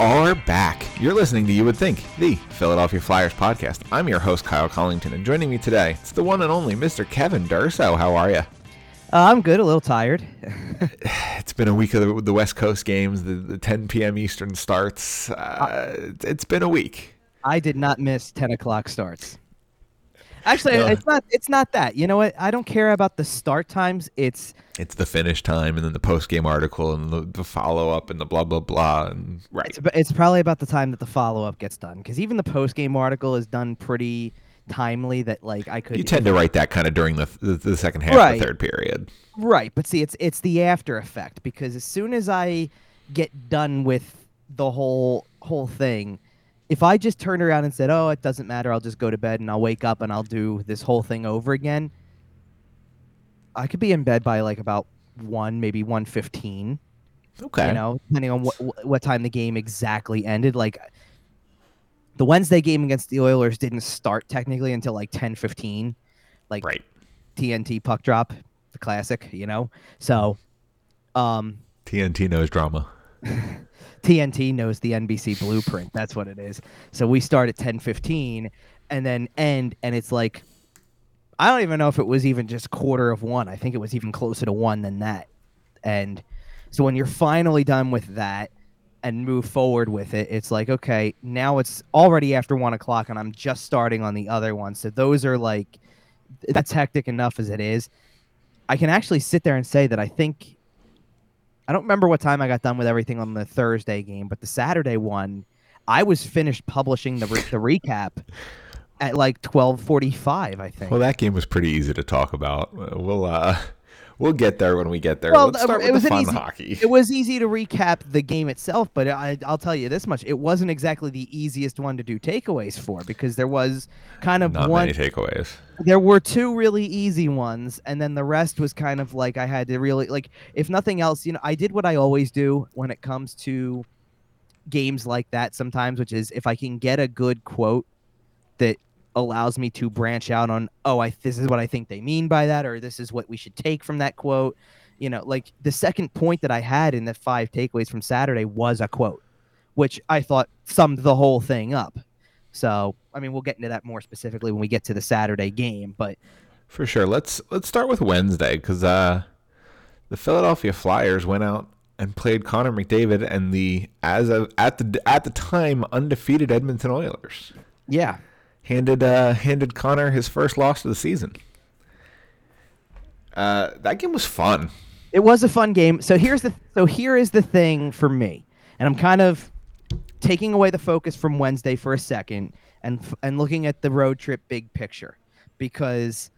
are back. You're listening to You Would Think, the Philadelphia Flyers podcast. I'm your host, Kyle Collington, and joining me today, it's the one and only Mr. Kevin Durso. How are you? Uh, I'm good, a little tired. it's been a week of the, the West Coast games, the, the 10 p.m. Eastern starts. Uh, it's been a week. I did not miss 10 o'clock starts. Actually, uh, it's not. It's not that. You know what? I don't care about the start times. It's it's the finish time, and then the post game article, and the, the follow up, and the blah blah blah. And right. It's, it's probably about the time that the follow up gets done, because even the post game article is done pretty timely. That like I could. You tend to write that kind of during the the, the second half right. of the third period. Right, but see, it's it's the after effect because as soon as I get done with the whole whole thing if I just turned around and said, "Oh, it doesn't matter. I'll just go to bed and I'll wake up and I'll do this whole thing over again," I could be in bed by like about one, maybe one fifteen. Okay. You know, depending on what what time the game exactly ended. Like the Wednesday game against the Oilers didn't start technically until like ten fifteen. Like right. TNT puck drop, the classic. You know, so um, TNT knows drama. TNT knows the NBC blueprint. That's what it is. So we start at 10:15 and then end and it's like I don't even know if it was even just quarter of one. I think it was even closer to one than that. And so when you're finally done with that and move forward with it, it's like, okay, now it's already after one o'clock and I'm just starting on the other one. So those are like, that's hectic enough as it is. I can actually sit there and say that I think I don't remember what time I got done with everything on the Thursday game, but the Saturday one, I was finished publishing the re- the recap at like twelve forty five. I think. Well, that game was pretty easy to talk about. Uh, we'll uh, We'll get there when we get there. Well, Let's start it was the fun easy, hockey. It was easy to recap the game itself, but I, will tell you this much: it wasn't exactly the easiest one to do takeaways for because there was kind of Not one many takeaways. There were two really easy ones, and then the rest was kind of like I had to really like, if nothing else, you know, I did what I always do when it comes to games like that. Sometimes, which is if I can get a good quote that allows me to branch out on oh I this is what I think they mean by that or this is what we should take from that quote. You know, like the second point that I had in the five takeaways from Saturday was a quote, which I thought summed the whole thing up. So, I mean, we'll get into that more specifically when we get to the Saturday game, but for sure. Let's let's start with Wednesday cuz uh the Philadelphia Flyers went out and played Connor McDavid and the as of at the at the time undefeated Edmonton Oilers. Yeah, handed uh, handed Connor his first loss of the season. Uh, that game was fun. It was a fun game. So here's the so here is the thing for me, and I'm kind of taking away the focus from Wednesday for a second and and looking at the road trip big picture because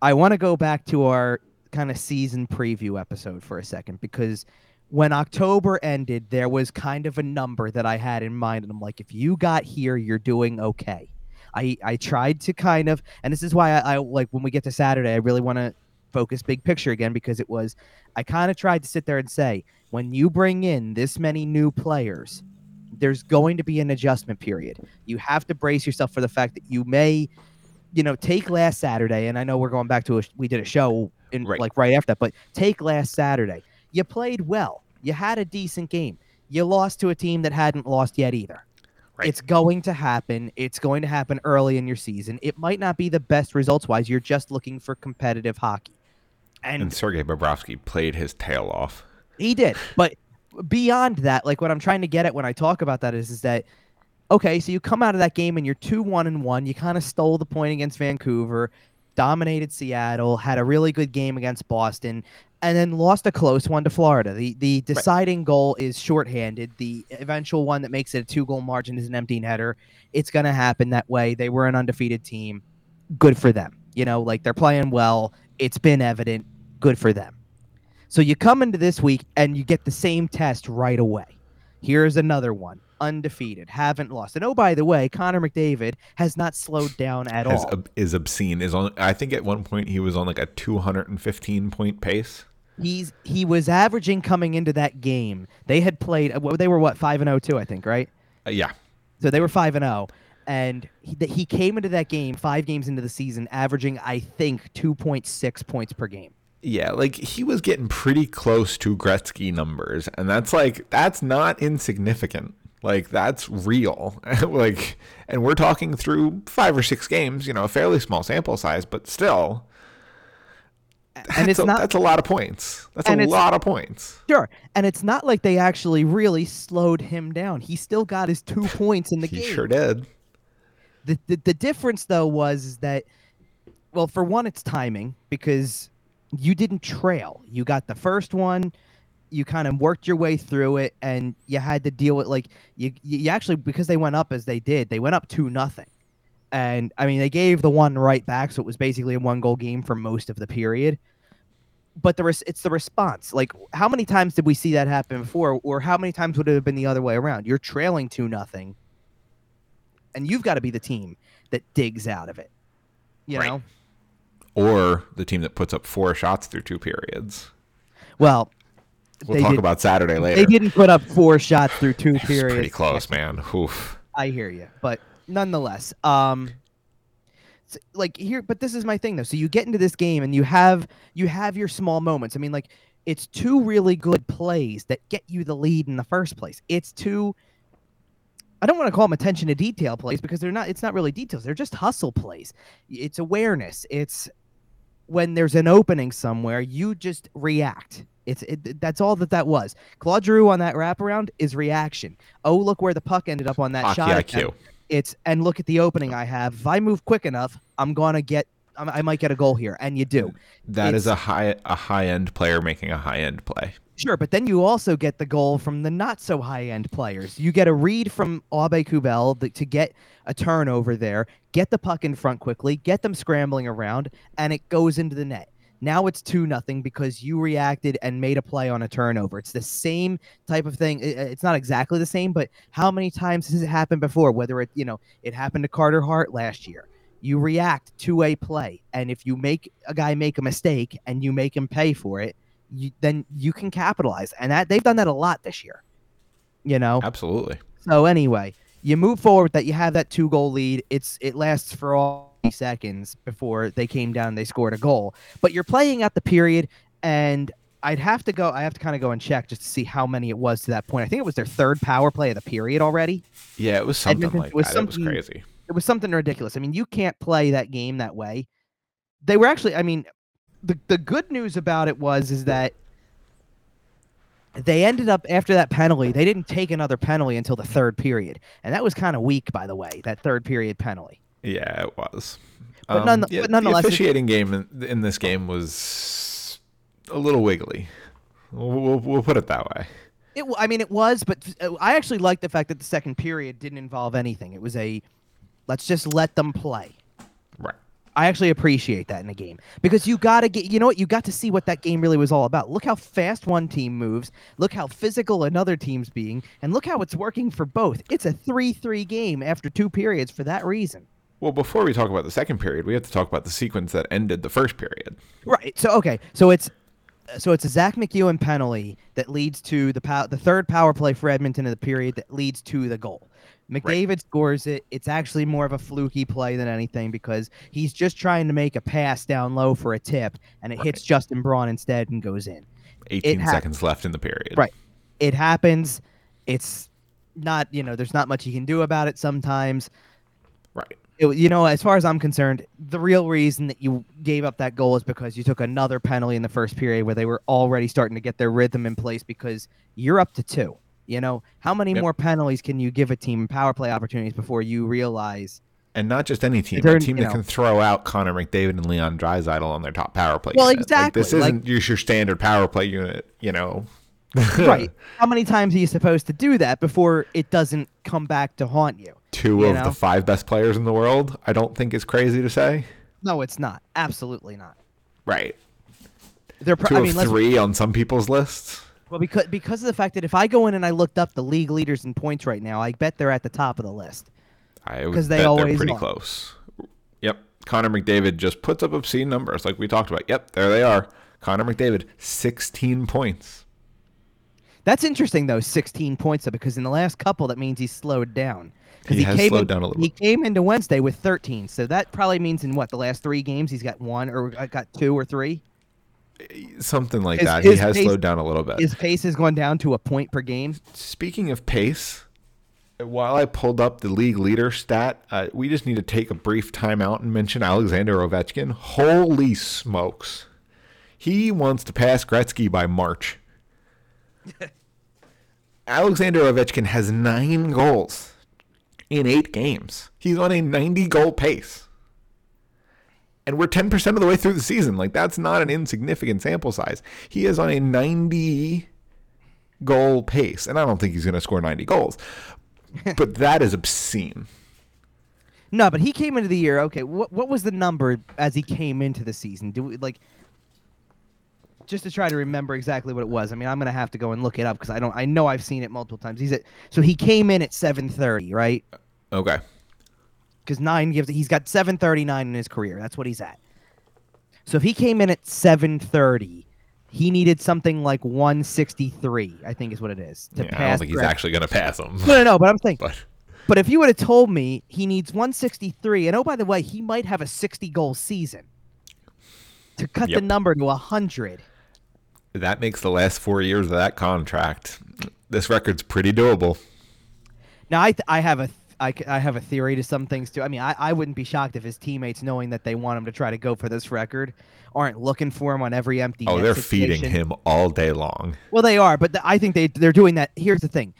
I want to go back to our kind of season preview episode for a second because when October ended, there was kind of a number that I had in mind, and I'm like, if you got here, you're doing okay. I I tried to kind of, and this is why I, I like when we get to Saturday, I really want to focus big picture again because it was I kind of tried to sit there and say when you bring in this many new players, there's going to be an adjustment period. You have to brace yourself for the fact that you may, you know, take last Saturday, and I know we're going back to a we did a show in right. like right after that, but take last Saturday. You played well. You had a decent game. You lost to a team that hadn't lost yet either. Right. It's going to happen. It's going to happen early in your season. It might not be the best results wise. You're just looking for competitive hockey. And, and Sergei Bobrovsky played his tail off. He did. But beyond that, like what I'm trying to get at when I talk about that is, is that okay, so you come out of that game and you're two one and one. You kind of stole the point against Vancouver, dominated Seattle, had a really good game against Boston, and then lost a close one to Florida. The the deciding right. goal is shorthanded. The eventual one that makes it a two goal margin is an empty netter. It's going to happen that way. They were an undefeated team. Good for them. You know, like they're playing well. It's been evident. Good for them. So you come into this week and you get the same test right away. Here's another one. Undefeated, haven't lost. And oh, by the way, Connor McDavid has not slowed down at has, all. Is obscene. Is on. I think at one point he was on like a 215 point pace. He's he was averaging coming into that game. They had played. Uh, they were what five and zero oh too, I think, right? Uh, yeah. So they were five and zero, oh, and he, he came into that game five games into the season, averaging I think two point six points per game. Yeah, like he was getting pretty close to Gretzky numbers, and that's like that's not insignificant. Like that's real. like, and we're talking through five or six games. You know, a fairly small sample size, but still. and it's a, not that's a lot of points. That's a lot of points. sure, and it's not like they actually really slowed him down. He still got his two points in the He game. sure did. The, the the difference though was that well for one it's timing because you didn't trail you got the first one you kind of worked your way through it and you had to deal with like you you actually because they went up as they did they went up two nothing and i mean they gave the one right back so it was basically a one goal game for most of the period but the res- it's the response like how many times did we see that happen before or how many times would it have been the other way around you're trailing two nothing and you've got to be the team that digs out of it. You Right. know? Or the team that puts up four shots through two periods. Well, We'll They talk did- about Saturday later. they didn't put up four shots through two periods. pretty close, man. Oof. I hear you, but nonetheless, um, like here, but this is my thing though. So you get into this game and you have you have your small moments. I mean, like it's two really good plays that get you the lead in the first place. It's two. I don't want to call them attention to detail plays because they're not. It's not really details. They're just hustle plays. It's awareness. It's when there's an opening somewhere, you just react. It's it, that's all that that was. Claude Giroux on that wraparound is reaction. Oh, look where the puck ended up on that Hockey shot. IQ. It's and look at the opening I have. If I move quick enough, I'm gonna get. I'm- I might get a goal here, and you do. That is It's- a high a high end player making a high end play. Sure, but then you also get the goal from the not so high end players. You get a read from Aube Kubel to get a turnover there, get the puck in front quickly, get them scrambling around, and it goes into the net. Now it's two nothing because you reacted and made a play on a turnover. It's the same type of thing. It's not exactly the same, but how many times has it happened before? Whether it you know it happened to Carter Hart last year. You react to a play, and if you make a guy make a mistake and you make him pay for it, you, then you can capitalize. And that they've done that a lot this year. You know. Absolutely. So anyway, you move forward with that you have that two goal lead. It's it lasts for all seconds before they came down and they scored a goal. But you're playing at the period and I'd have to go I have to kind of go and check just to see how many it was to that point. I think it was their third power play of the period already. Yeah, it was something Edmonton like was that. It was something- crazy. It was something ridiculous. I mean, you can't play that game that way. They were actually I mean, the the good news about it was is that they ended up after that penalty. They didn't take another penalty until the third period, and that was kind of weak, by the way. That third period penalty. Yeah, it was. But none- yeah, but nonetheless, the officiating game in, in this game was a little wiggly. We'll, we'll, we'll put it that way. It, I mean, it was, but uh, I actually liked the fact that the second period didn't involve anything. It was a, let's just let them play. I actually appreciate that in a game because you got to get, you know what, you got to see what that game really was all about. Look how fast one team moves. Look how physical another team's being, and look how it's working for both. It's a three-three game after two periods for that reason. Well, before we talk about the second period, we have to talk about the sequence that ended the first period. Right. So okay. So it's so it's a Zack MacEwen penalty that leads to the pow- the third power play for Edmonton in the period that leads to the goal. McDavid scores it. It's actually more of a fluky play than anything because he's just trying to make a pass down low for a tip, and it hits Justin Braun instead and goes in. 18 hap- seconds left in the period. Right. It happens. It's not you know there's not much you can do about it sometimes. Right. it, you know, as far as I'm concerned, the real reason that you gave up that goal is because you took another penalty in the first period where they were already starting to get their rhythm in place because you're up to two. You know, how many Yep. more penalties can you give a team power play opportunities before you realize? And not just any team, a team that know- can throw out Connor McDavid and Leon Draisaitl on their top power play. Well, unit. exactly, Like, this isn't your, your standard power play unit, you know. right. How many times are you supposed to do that before it doesn't come back to haunt you? Two You of know? the five best players in the world. I don't think is crazy to say. No, it's not. Absolutely not. Right. They're. Pro- Two I mean, of three on some people's lists. Well, because because of the fact that if I go in and I looked up the league leaders in points right now, I bet they're at the top of the list. I would 'Cause they bet they're always pretty are. close. Yep. Connor McDavid just puts up obscene numbers like we talked about. Yep, there they are. Connor McDavid, 16 points. That's interesting though, 16 points though, because in the last couple that means he's slowed down. 'Cause He has came slowed in- down a little He bit. came into Wednesday with 13, so that probably means in what the last three games he's got one or uh, got two or three. Something like His- that. He has pace- slowed down a little bit. His pace has gone down to a point per game. Speaking of pace, while I pulled up the league leader stat, uh, we just need to take a brief timeout and mention Alexander Ovechkin. Holy smokes. He wants to pass Gretzky by March. Alexander Ovechkin has nine goals in eight games. He's on a 90 goal pace. And we're 10% of the way through the season. Like, that's not an insignificant sample size. He is on a 90 goal pace. And I don't think he's going to score 90 goals. but that is obscene. No, but he came into the year. Okay, what what was the number as he came into the season? Do we like just to try to remember exactly what it was? I mean, I'm gonna have to go and look it up because I don't. I know I've seen it multiple times. He's at so he came in at 7:30, right? Okay. Because nine gives. He's got 7:39 in his career. That's what he's at. So if he came in at 7:30, he needed something like 163. I think is what it is to Yeah, I don't think he's actually going to pass him. No, no, no. But I'm saying. But But if you would have told me he needs 163, and oh by the way, he might have a 60 goal season to cut Yep. the number to 100. that makes the last four years of that contract. This record's pretty doable. Now I th- I have a I, c- I have a theory to some things too. I mean, I, I wouldn't be shocked if his teammates, knowing that they want him to try to go for this record, aren't looking for him on every empty. Oh, net they're feeding situation. him all day long. Well, they are, but th- I think they they're doing that. Here's the thing: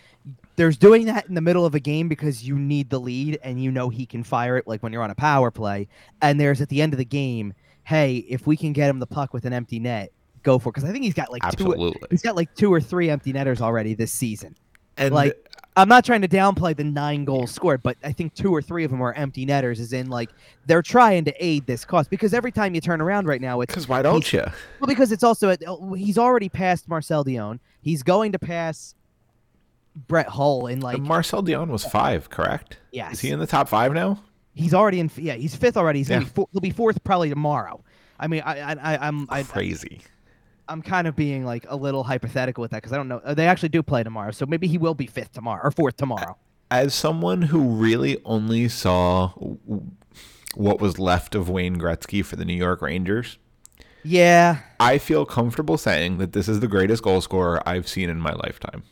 there's doing that in the middle of a game because you need the lead and you know he can fire it, like when you're on a power play. And there's at the end of the game, hey, if we can get him the puck with an empty net, go for it. Because I think he's got like two. Absolutely. He's got like two or three empty netters already this season. And Like, I'm not trying to downplay the nine goals scored, but I think two or three of them are empty netters. Is in like they're trying to aid this cause because every time you turn around right now, it's because why don't you? well, because it's also at, oh, he's already passed Marcel Dionne. He's going to pass Brett Hull in like Marcel Dionne was five, correct? Yes. Is he in the top five now? he's already in. Yeah, he's fifth already. He's gonna be four, he'll be fourth probably tomorrow. I mean, I, I, I I'm I, Crazy. I'm kind of being like a little hypothetical with that because I don't know. Uh, They actually do play tomorrow, so maybe he will be fifth tomorrow or fourth tomorrow. As someone who really only saw what was left of Wayne Gretzky for the New York Rangers, Yeah, I feel comfortable saying that this is the greatest goal scorer I've seen in my lifetime.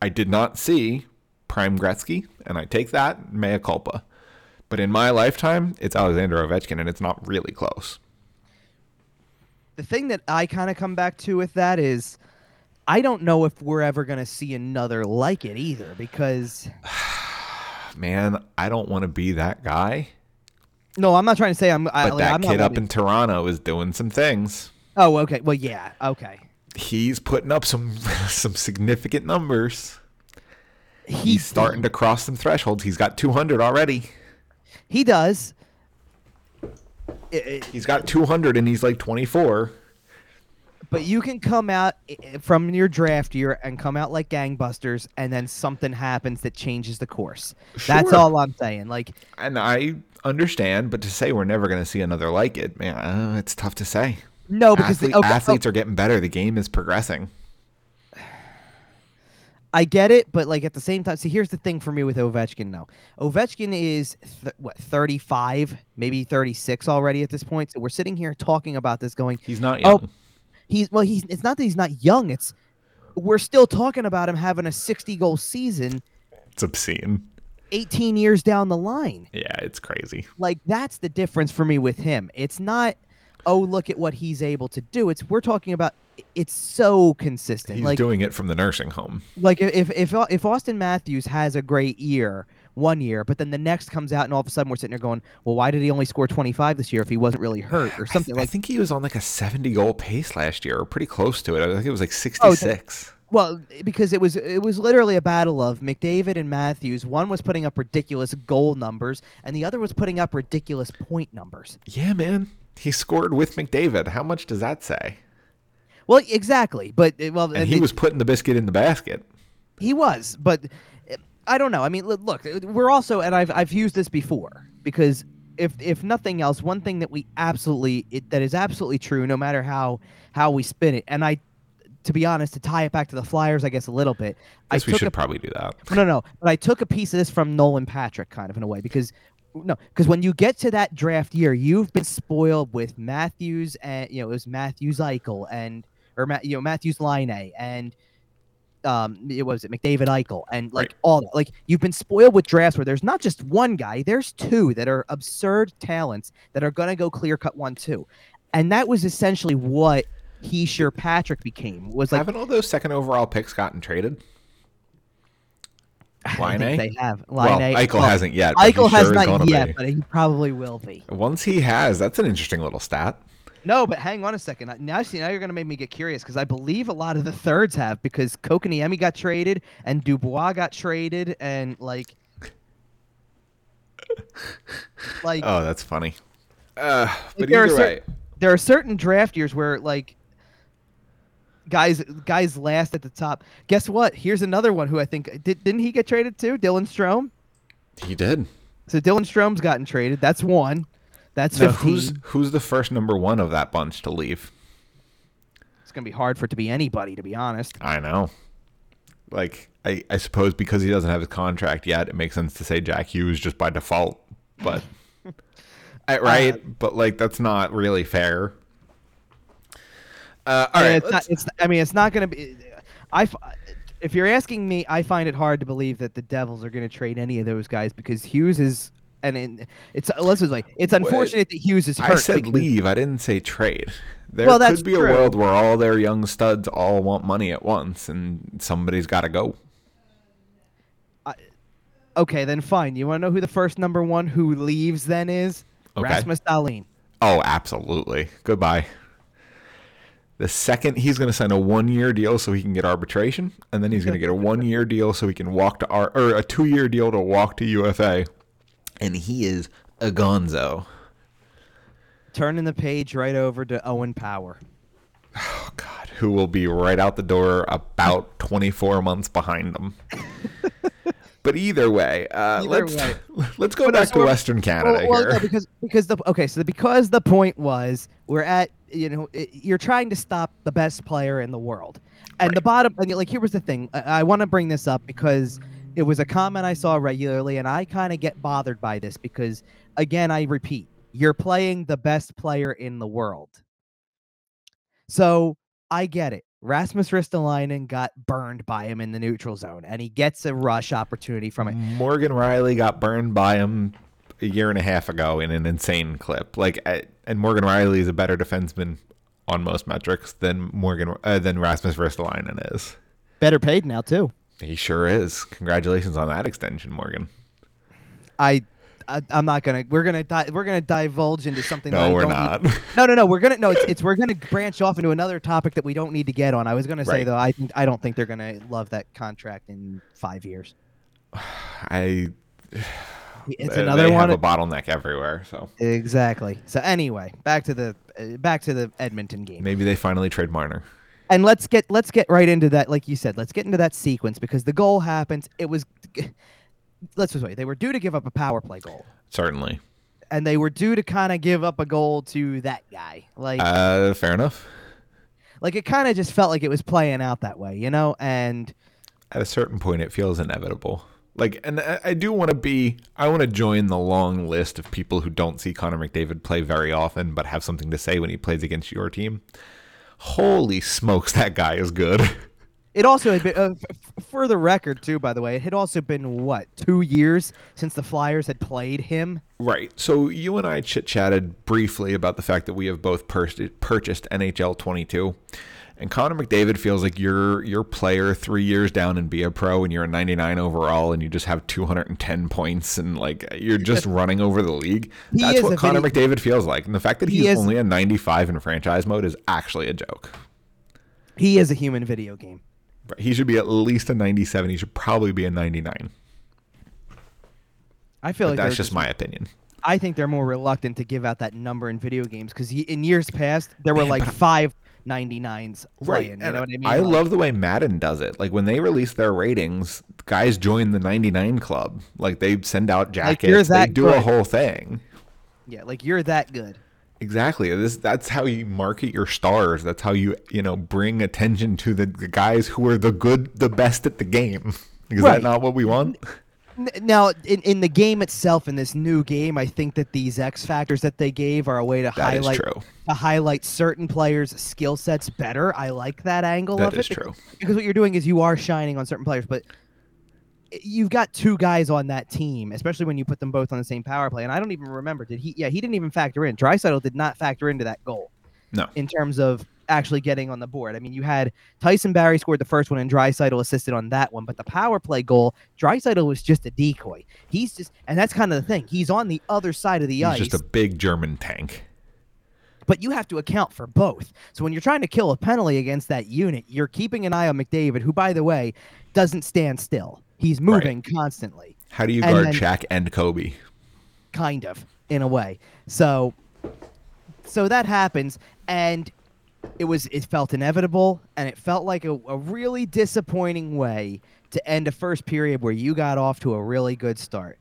I did not see prime Gretzky, and I take that mea culpa. But in my lifetime, it's Alexander Ovechkin, and it's not really close. The thing that I kind of come back to with that is. I don't know if we're ever going to see another like it either because Man, I don't want to be that guy. no, I'm not trying to say I'm. I, But like, that I'm kid up in Toronto is doing some things. Oh, okay. Well, yeah. Okay. He's putting up some some significant numbers. He He's starting to cross some thresholds. He's got 200 already. He does. I- I- He's got 200 and he's like 24. but you can come out from your draft year and come out like gangbusters, and then something happens that changes the course. That's all I'm saying. Like, And I understand, but to say we're never going to see another like it, man, uh, it's tough to say. no, because Athlete- the, okay, athletes are getting better. The game is progressing. I get it, but like at the same time, see, here's the thing for me with Ovechkin. Now, Ovechkin is th- what 35, maybe 36 already at this point. So we're sitting here talking about this, going, He's not Oh, young. he's well, he's. It's not that he's not young. It's we're still talking about him having a 60 goal season, It's obscene. 18 years down the line. Yeah, it's crazy. like that's the difference for me with him. It's not oh look at what he's able to do. It's we're talking about it's so consistent. He's like doing it from the nursing home. like if if if Auston Matthews has a great year one year, but then the next comes out and all of a sudden we're sitting there going, well, why did he only score 25 this year if he wasn't really hurt or I, something th- I think he was on like a 70 goal pace last year, or pretty close to it. I think it was like Oh, 66. Well, because it was it was literally a battle of McDavid and Matthews. One was putting up ridiculous goal numbers, and the other was putting up ridiculous point numbers. yeah, man. He scored with McDavid. How much does that say? Well, exactly, but uh, well, And he it- was putting the biscuit in the basket. He was, but uh, I don't know. I mean, look, we're also, and I've I've used this before because if if nothing else, one thing that we absolutely it, that is absolutely true, no matter how how we spin it, and I, to be honest, to tie it back to the Flyers, I guess a little bit. I guess I we should a, probably do that. no, no, but I took a piece of this from Nolan Patrick, kind of in a way, because no, because when you get to that draft year, you've been spoiled with Matthews and you know it was Matthews Eichel and or you know Matthews Laine and um it was it McDavid Eichel and like Right. all that. like you've been spoiled with drafts where there's not just one guy, there's two that are absurd talents that are gonna go clear cut one two, and that was essentially what he sure Patrick became was like Haven't all those second overall picks gotten traded? I Line A? they have Well, Laine Eichel well, hasn't yet. Eichel has sure is not yet, be. but he probably will be. Once he has, that's an interesting little stat. No, but hang on a second. Now, see, now you're going to make me get curious because I believe a lot of the thirds have because Kotkaniemi got traded and Dubois got traded and like, like Oh, that's funny. Uh, but there are either cer- way, there are certain draft years where like guys guys last at the top. Guess what? Here's another one who I think did, didn't he get traded too? Dylan Strome. he did. So Dylan Strome's gotten traded. That's one. That's 15. who's who's the first number one of that bunch to leave? It's gonna be hard for it to be anybody, to be honest. I know. Like, I, I suppose because he doesn't have his contract yet, it makes sense to say Jack Hughes just by default. But, I- right? but like, that's not really fair. Uh, all right, it's not, it's. I mean, it's not going to be. I. If you're asking me, I find it hard to believe that the Devils are going to trade any of those guys because Hughes is, and it, it's like it's unfortunate that Hughes is hurt. I said because- leave. I didn't say trade. There Well, could be true. a world where all their young studs all want money at once, and somebody's got to go. Okay, then fine. You want to know who the first number one who leaves then is? Okay. Rasmus Dahlin. Oh, absolutely. Goodbye. The second he's going to sign a one-year deal so he can get arbitration, and then he's going to get a one-year deal so he can walk to R or a two-year deal to walk to UFA, and he is a Gonzo. Turning the page right over to Owen Power. Oh God, who will be right out the door about 24 months behind him. but either way, uh, Either let's way. let's go But, uh, back to Western Canada well, well, here. no, because because the okay, so because the point was we're at you know it, you're trying to stop the best player in the world, and the bottom and like here was the thing. I, I want to bring this up because it was a comment I saw regularly, and I kind of get bothered by this because again, I repeat, you're playing the best player in the world. So I get it. Rasmus Ristolainen got burned by him in the neutral zone, and he gets a rush opportunity from it. Morgan Rielly got burned by him a year and a half ago in an insane clip. Like, and Morgan Rielly is a better defenseman on most metrics than Morgan uh, than Rasmus Ristolainen is. Better paid now too. He sure is. Congratulations on that extension, Morgan. I, I I'm not gonna. We're gonna di- we're gonna divulge into something. that No, we're not. need- no, no, no. We're gonna no. It's, it's we're gonna branch off into another topic that we don't need to get on. I was gonna say Right. though. I think I don't think they're gonna love that contract in five years. I It's they- another they one. have a bottleneck everywhere. So exactly. So anyway, back to the uh, back to the Edmonton game. maybe they finally trade Marner. And let's get let's get right into that like you said let's get into that sequence because the goal happens it was let's just wait they were due to give up a power play goal Certainly. and they were due to kind of give up a goal to that guy like Uh, fair enough. like it kind of just felt like it was playing out that way you know and At a certain point, it feels inevitable. Like, and I, I do want to be. I want to join the long list of people who don't see Connor McDavid play very often, but have something to say when he plays against your team. Holy smokes, that guy is good. it also had been uh, f- for the record too by the way it had also been what two years since the flyers had played him Right. So you and I chit chatted briefly about the fact that we have both pur- purchased NHL 22. And Connor McDavid feels like you're your player three years down and be a pro, and you're a 99 overall, and you just have 210 points, and like you're just running over the league. He That's what Connor McDavid feels like, and the fact that He he's is- only a 95 in franchise mode is actually a joke. he is a human video game He should be at least a 97. He should probably be a 99. i feel But like that's they're just my opinion. I think they're more reluctant to give out that number in video games because in years past there were Man, like five 99s Right. You know what I mean? I Like, love the way Madden does it. Like when they release their ratings, guys join the 99 club. Like they send out Like, jackets. you're they do a whole thing. Yeah, like you're that good. Exactly. This that's how you market your stars. That's how you, you know, bring attention to the, the guys who are the good the best at the game. Is Right. that not what we want? Now, in, in the game itself, in this new game, I think that these X factors that they gave are a way to That is highlight to highlight certain players' skill sets better. I like that angle That of is it true. because what you're doing is you are shining on certain players, but you've got two guys on that team, especially when you put them both on the same power play. And I don't even remember did he? Yeah, he didn't even factor in. Draisaitl did not factor into that goal. No. in terms of actually getting on the board. I mean, you had Tyson Barrie scored the first one and Draisaitl assisted on that one, but the power play goal, Draisaitl was just a decoy. He's just, and that's kind of the thing. He's on the other side of the ice. He's ice just a big German tank. but you have to account for both. So when you're trying to kill a penalty against that unit, you're keeping an eye on McDavid, who, by the way, doesn't stand still. He's moving constantly, How do you And guard then- Shaq and Kobe? kind of, in a way. So, so that happens, and it was it felt inevitable, and it felt like a, a really disappointing way to end a first period where you got off to a really good start.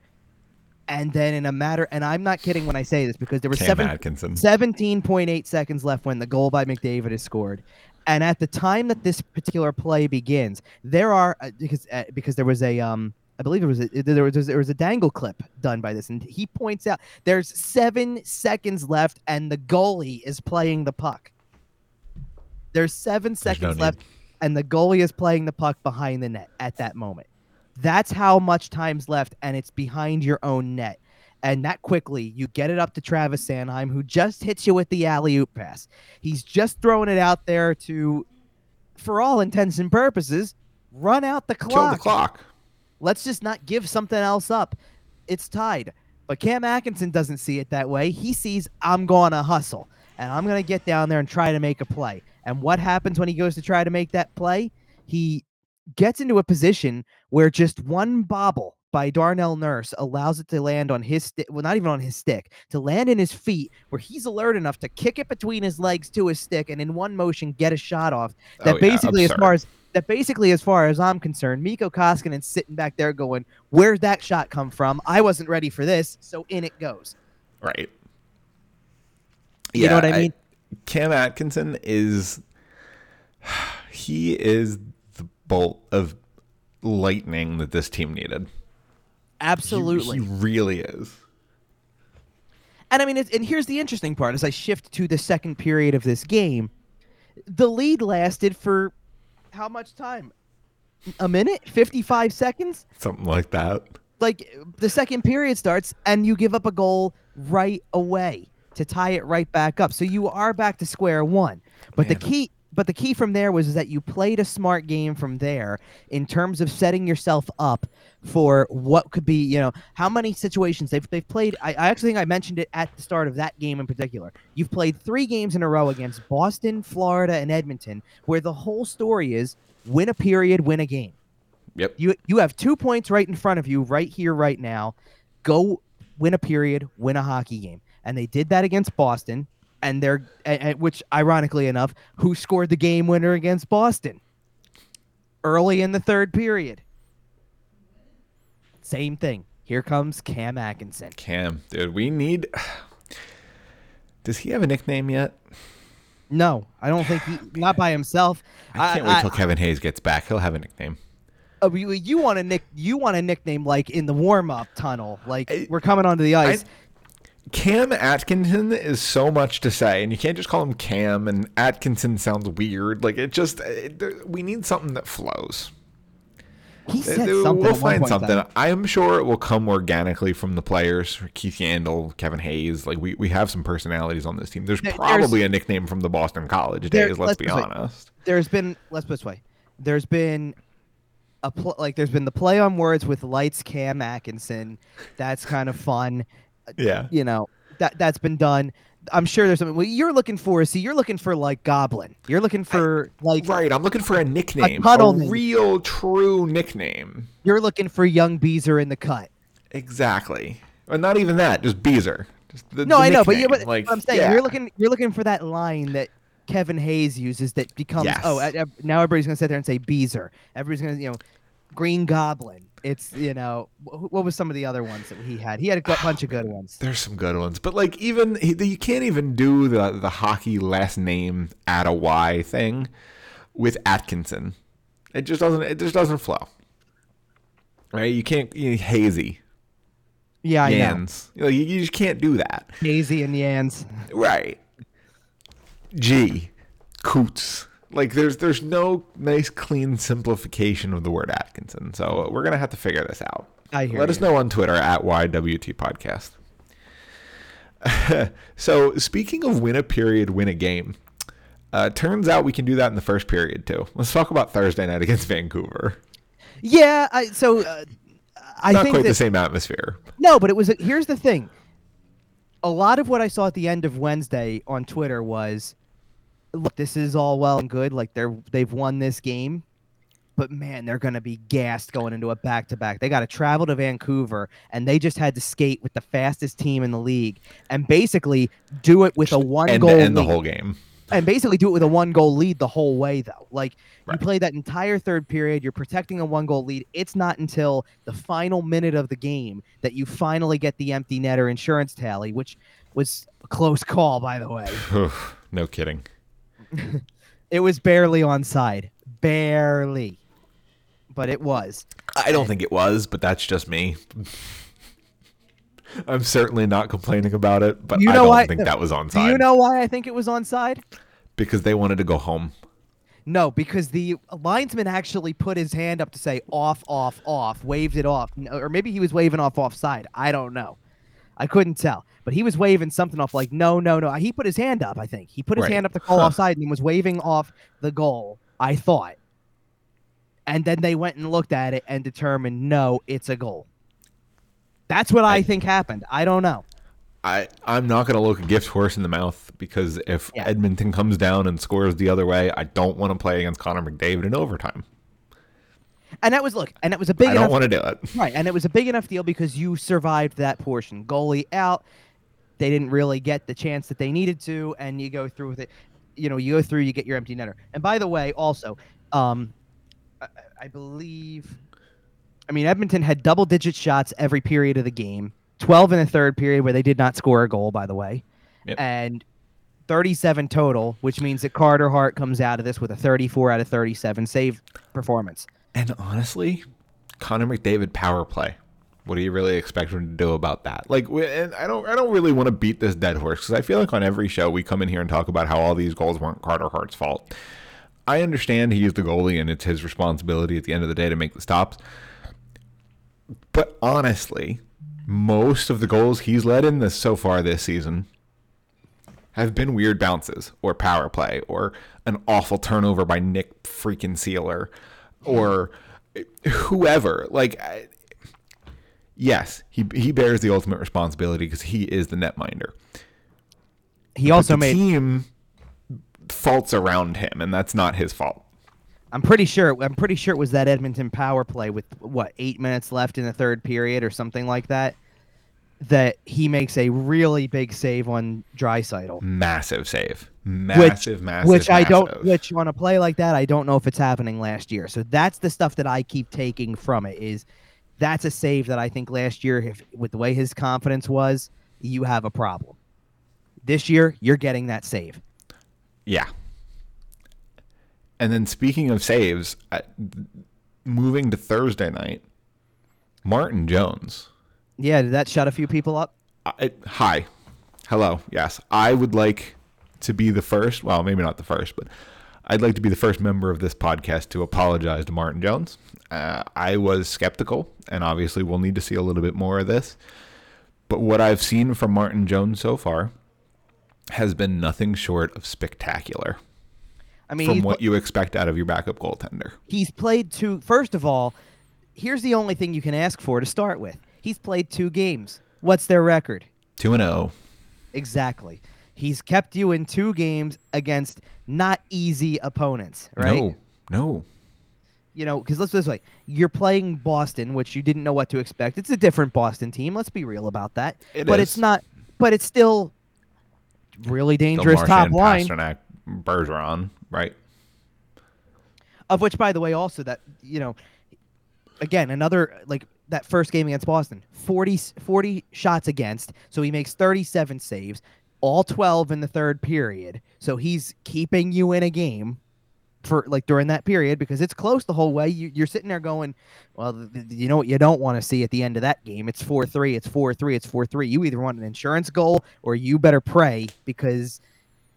And then in a matter, and I'm not kidding when I say this because there were seven, Atkinson. 17.8 seconds left when the goal by McDavid is scored. And at the time that this particular play begins, there are uh, because uh, because there was a um I believe it was a there was there was a dangle clip done by this, and he points out there's seven seconds left, and the goalie is playing the puck. There's seven There's no seconds need. left, and the goalie is playing the puck behind the net at that moment. That's how much time's left, and it's behind your own net. And that quickly, you get it up to Travis Sanheim, who just hits you with the alley oop pass. He's just throwing it out there to, for all intents and purposes, run out the Kill clock. the clock. Let's just not give something else up. It's tied. But Cam Atkinson doesn't see it that way. He sees I'm going to hustle and I'm going to get down there and try to make a play. And what happens when he goes to try to make that play? He gets into a position where just one bobble by Darnell Nurse allows it to land on his stick. Well, not even on his stick, to land in his feet, where he's alert enough to kick it between his legs to his stick and in one motion get a shot off that Oh, yeah, basically as far as that basically as far as I'm concerned, Mikko Koskinen's sitting back there going, "Where'd that shot come from? I wasn't ready for this, so in it goes." Right. You know what I mean? Cam Atkinson is he is the bolt of lightning that this team needed. He- Absolutely. He, really is. And I mean, it's, and here's the interesting part: as I shift to the second period of this game, the lead lasted for how much time? A minute, fifty-five seconds. Something like that. Like the second period starts, and you give up a goal right away to tie it right back up. So you are back to square one. But the key, but the key from there was that you played a smart game from there in terms of setting yourself up for what could be, you know, how many situations they've they've played. I, I actually think I mentioned it at the start of that game in particular. You've played three games in a row against Boston, Florida, and Edmonton, where the whole story is win a period, win a game. Yep. You you have two points right in front of you, right here, right now. Go win a period, win a hockey game, and they did that against Boston. And they're, a- a- which ironically enough, who scored the game winner against Boston early in the third period? Same thing. Here comes Cam Atkinson. Cam, dude, we need. Does he have a nickname yet? No, I don't think he, not by himself. I can't wait till Kevin Hayes gets back. He'll have a nickname. Uh, you, you want a nick? You want a nickname like in the warm up tunnel, like I- we're coming onto the ice. Cam Atkinson is so much to say, and you can't just call him Cam. And Atkinson sounds weird. Like it just, it, we need something that flows. he said something. We'll find something. that- I am sure it will come organically from the players. Keith Yandle, Kevin Hayes. Like we, we have some personalities on this team. There's There- probably a nickname from the Boston College There- days. Let's let's be this way. honest. there's been let's put it this way there's been a pl- like there's been the play on words with lights cam atkinson that's kind of fun Yeah. you know that that's been done i'm sure there's something what you're looking for see you're looking for like goblin you're looking for like Right. I'm looking for a nickname. A, name. real, true nickname. you're looking for young beezer in the cut Exactly. Or not even that. Just Beezer. Just the, no the i know but, you but like, i'm saying yeah. you're looking you're looking for that line that kevin hayes uses that becomes Yes. oh uh, uh, now everybody's gonna sit there and say beezer everybody's gonna you know green goblin it's you know what was some of the other ones that he had he had a bunch of good ones There's some good ones, but like even you can't even do the the hockey last name add a Y thing with Atkinson. It just doesn't. It just doesn't flow. right? You can't you hazy Yeah, I know. Yans. You, know, you, you just can't do that, Hazy and Yans. right? G, Coots. Like there's there's no nice clean simplification of the word Atkinson. So we're gonna have to figure this out. I hear Let you. us know on Twitter at YWT Podcast. so speaking of win a period, win a game. Uh, turns out we can do that in the first period too. Let's talk about Thursday night against Vancouver. Yeah, I, so uh, I Not think quite that, the same atmosphere. No, but it was. Here's the thing. A lot of what I saw at the end of Wednesday on Twitter was, look, this is all well and good. Like they're they've won this game, but man, they're gonna be gassed going into a back to back. They got to travel to Vancouver, and they just had to skate with the fastest team in the league, and basically do it with a one goal end the lead. whole game. and basically do it with a one goal lead the whole way though like Right. you play that entire third period you're protecting a one goal lead it's not until the final minute of the game that you finally get the empty netter insurance tally which was a close call by the way no kidding. it was barely onside barely but it was I don't think it was, but that's just me. I'm certainly not complaining about it, but You I know don't why- think that was onside do you know why i think it was onside because they wanted to go home. No, because the linesman actually put his hand up to say off, off, off, waved it off, or maybe he was waving off offside. I don't know. I couldn't tell, but he was waving something off like no, no, no. He put his hand up. I think he put his Right. hand up to call offside and was waving off the goal. I thought, and then they went and looked at it and determined no, it's a goal. That's what I, I- think happened. I don't know. I I'm not gonna look a gift horse in the mouth because if Yeah. Edmonton comes down and scores the other way, I don't want to play against Connor McDavid in overtime. And that was look, and it was a big I enough don't want to do it. Right, and it was a big enough deal because you survived that portion. Goalie out, they didn't really get the chance that they needed to, and you go through with it. You know, you go through, you get your empty netter. And by the way, also, um, I, I believe, I mean, Edmonton had double-digit shots every period of the game. Twelve in the third period, where they did not score a goal, by the way, Yep. and 37 total, which means that Carter Hart comes out of this with a 34 out of 37 save performance. And honestly, Connor McDavid power play. What do you really expect him to do about that? Like, and I don't, I don't really want to beat this dead horse because I feel like on every show we come in here and talk about how all these goals weren't Carter Hart's fault. I understand he's the goalie and it's his responsibility at the end of the day to make the stops. But honestly, most of the goals he's led in this so far this season have been weird bounces or power play or an awful turnover by Nick freaking Seeler or whoever. Like, I, yes, he he bears the ultimate responsibility because he is the netminder. He But also the made team faults around him, and that's not his fault. I'm pretty sure. I'm pretty sure it was that Edmonton power play with what eight minutes left in the third period or something like that. That he makes a really big save on Draisaitl, Massive save, which massive, massive, which I don't. massive. Which on a play like that, I don't know if it's happening last year. So that's the stuff that I keep taking from it. Is that's a save that I think last year, if with the way his confidence was, you have a problem. This year, you're getting that save. Yeah. And then speaking of saves, moving to Thursday night, Martin Jones. Yeah, did that shut a few people up? I, hi, hello. Yes, I would like to be the first. Well, maybe not the first, but I'd like to be the first member of this podcast to apologize to Martin Jones. Uh, I was skeptical, and obviously we'll need to see a little bit more of this. But what I've seen from Martin Jones so far has been nothing short of spectacular I mean, from what you expect out of your backup goaltender. he's played two. First of all, here's the only thing you can ask for to start with. He's played two games. What's their record? 2 and oh. 0. Exactly. He's kept you in two games against not easy opponents, right? No, no. You know, because let's this way: you're playing Boston, which you didn't know what to expect. It's a different Boston team. Let's be real about that. It but is. it's not. But it's still really dangerous top line. Pastrnak, Bergeron, right? Of which, by the way, also that you know, again, another like that first game against Boston, 40, 40 shots against, so he makes thirty-seven saves, all twelve in the third period. So he's keeping you in a game for like during that period because it's close the whole way. You, you're sitting there going, well, th- th- you know what you don't want to see at the end of that game. It's four three. It's four three. It's four three. You either want an insurance goal or you better pray because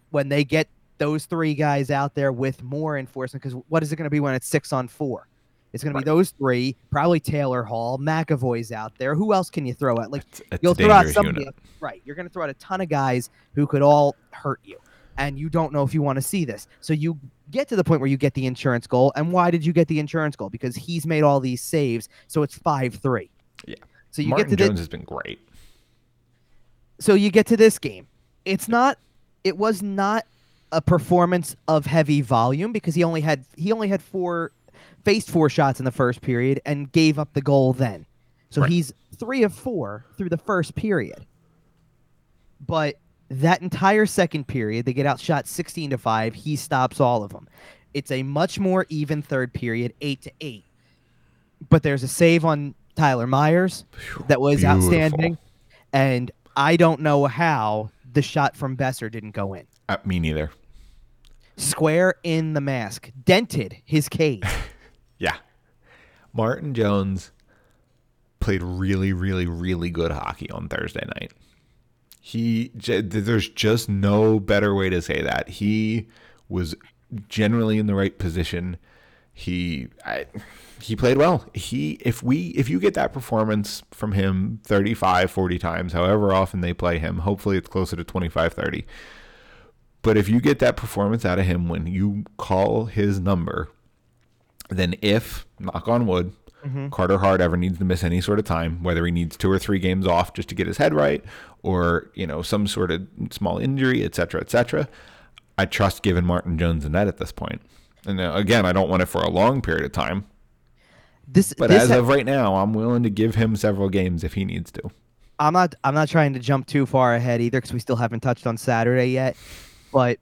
when they get those three guys out there with more enforcement, because what is it going to be when it's six on four? It's going Right. to be those three, probably Taylor Hall, McAvoy's out there. Who else can you throw at? Like It's, it's you'll throw out somebody, unit. right? You're going to throw out a ton of guys who could all hurt you, and you don't know if you want to see this. So you get to the point where you get the insurance goal, and why did you get the insurance goal? Because he's made all these saves, so it's five three. Yeah. So you Martin get to Jones this. has been great. So you get to this game. It's not. It was not a performance of heavy volume because he only had he only had four faced four shots in the first period and gave up the goal then. So Right. he's three of four through the first period. But that entire second period, they get outshot 16 to 5. He stops all of them. It's a much more even third period, 8 to 8. But there's a save on Tyler Myers that was Beautiful. outstanding. And I don't know how the shot from Boeser didn't go in. Uh, me neither. Square in the mask, dented his cage. Martin Jones played really, really, really good hockey on Thursday night. He, there's just no better way to say that. He was generally in the right position. He, I, he played well. He, if we, if you get that performance from him 35, 40 times, however often they play him, hopefully it's closer to 25, 30. But if you get that performance out of him when you call his number, then if, knock on wood, Carter Hart ever needs to miss any sort of time, whether he needs two or three games off just to get his head right, or you know some sort of small injury, et cetera, et cetera, I trust giving Martin Jones the net at this point. And uh, again, I don't want it for a long period of time, This, but this as ha- of right now, I'm willing to give him several games if he needs to. I'm not I'm not trying to jump too far ahead either because we still haven't touched on Saturday yet. But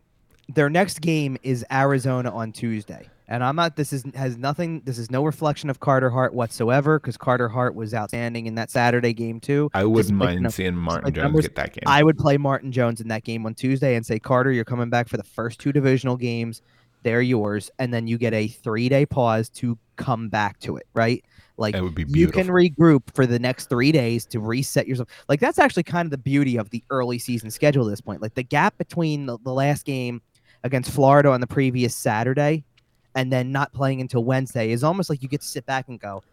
their next game is Arizona on Tuesday. And I'm not this is has nothing this is no reflection of Carter Hart whatsoever because Carter Hart was outstanding in that Saturday game too. I wouldn't mind seeing Martin Jones numbers, get that game. I would play Martin Jones in that game on Tuesday and say, Carter, you're coming back for the first two divisional games. They're yours. And then you get a three day pause to come back to it, right? Like That would be you can regroup for the next three days to reset yourself. Like that's actually kind of the beauty of the early season schedule at this point. Like the gap between the, the last game against Florida on the previous Saturday and then not playing until Wednesday is almost like you get to sit back and go,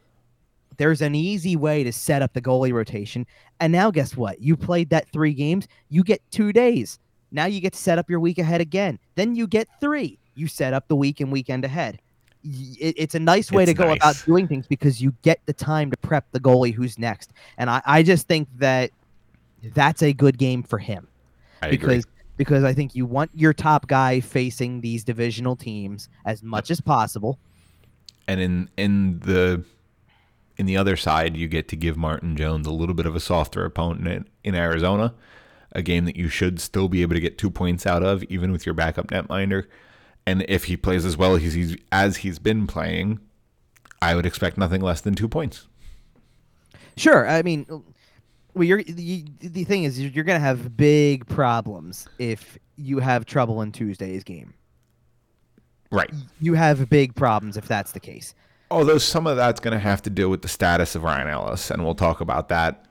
there's an easy way to set up the goalie rotation. And now guess what? You played that three games, you get two days. Now you get to set up your week ahead again. Then you get three. You set up the week and weekend ahead. It- it's a nice way It's to go nice. about doing things because you get the time to prep the goalie who's next. And I, I just think that that's a good game for him I agree. Because I think you want your top guy facing these divisional teams as much as possible. and in in the in the other side, you get to give Martin Jones a little bit of a softer opponent in, in Arizona, a game that you should still be able to get two points out of, even with your backup netminder. And if he plays as well as he's as he's been playing, I would expect nothing less than two points. Sure, I mean, well, you're you, the thing is you're going to have big problems if you have trouble in Tuesday's game. Right. You have big problems if that's the case. Although some of that's going to have to do with the status of Ryan Ellis, and we'll talk about that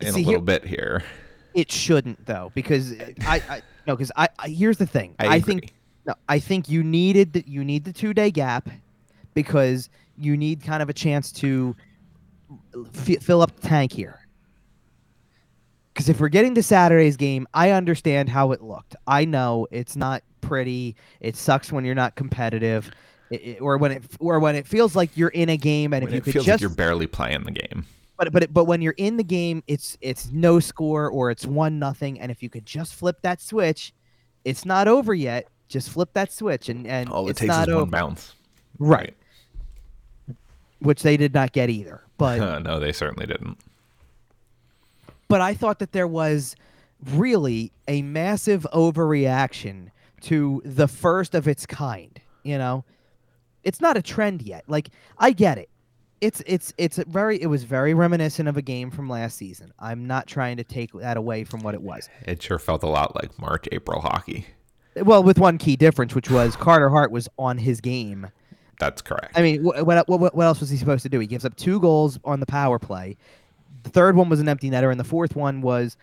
in See, a here- little bit here. It shouldn't though, because uh, I, I no, because I, I here's the thing. I, think no, I think you needed the, you need the two day gap because you need kind of a chance to uh, f- fill up the tank here. Because if we're getting to Saturday's game, I understand how it looked. I know it's not pretty. It sucks when you're not competitive, i- i- or when it or when it feels like you're in a game and When if you it could feels just like you're barely playing the game. but but but when you're in the game, it's it's no score or it's one nothing, and if you could just flip that switch, it's not over yet. Just flip that switch, and and All it it's takes not is one over. bounce. Right, which they did not get either. But no, they certainly didn't. But I thought that there was really a massive overreaction to the first of its kind. You know, it's not a trend yet. Like I get it. It's it's it's a very it was very reminiscent of a game from last season. I'm not trying to take that away from what it was. It sure felt a lot like March, April hockey. Well, with one key difference, which was Carter Hart was on his game. That's correct. I mean, what, what what what else was he supposed to do? He gives up two goals on the power play. The third one was an empty netter, and the fourth one was,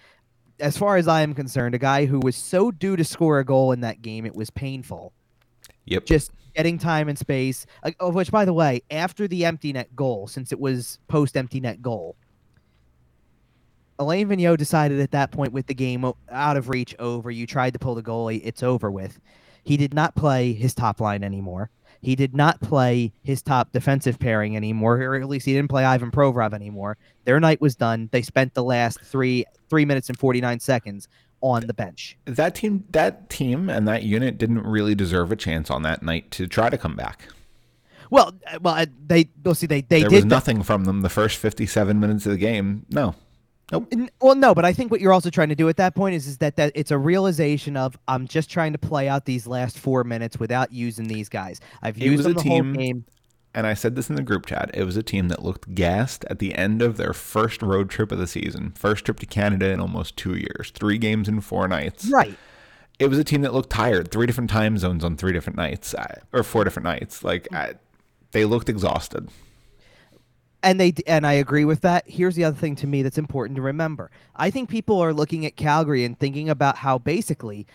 as far as I am concerned, a guy who was so due to score a goal in that game. It was painful. yep. Just getting time and space. Of which, by the way, after the empty net goal, since it was post empty net goal, Alain Vigneault decided at that point with the game out of reach, over. You tried to pull the goalie, it's over with. He did not play his top line anymore. He did not play his top defensive pairing anymore, or at least he didn't play Ivan Provorov anymore. Their night was done. They spent the last three three minutes and forty nine seconds on the bench. that team that team and that unit didn't really deserve a chance on that night to try to come back. Well, uh, well, uh, they well see they they there did was that- nothing from them the first 57 minutes of the game. No. Nope. Well, no, but I think what you're also trying to do at that point is, is that, that it's a realization of I'm just trying to play out these last four minutes without using these guys. I've It used them a the team- whole game. And I said this in the group chat. It was a team that looked gassed at the end of their first road trip of the season. First trip to Canada in almost 2 years. 3 games in 4 nights. Right. It was a team that looked tired. Three different time zones on three different nights uh, or four different nights. Like mm. I, they looked exhausted. And they and I agree with that. Here's the other thing to me that's important to remember. I think people are looking at Calgary and thinking about how basically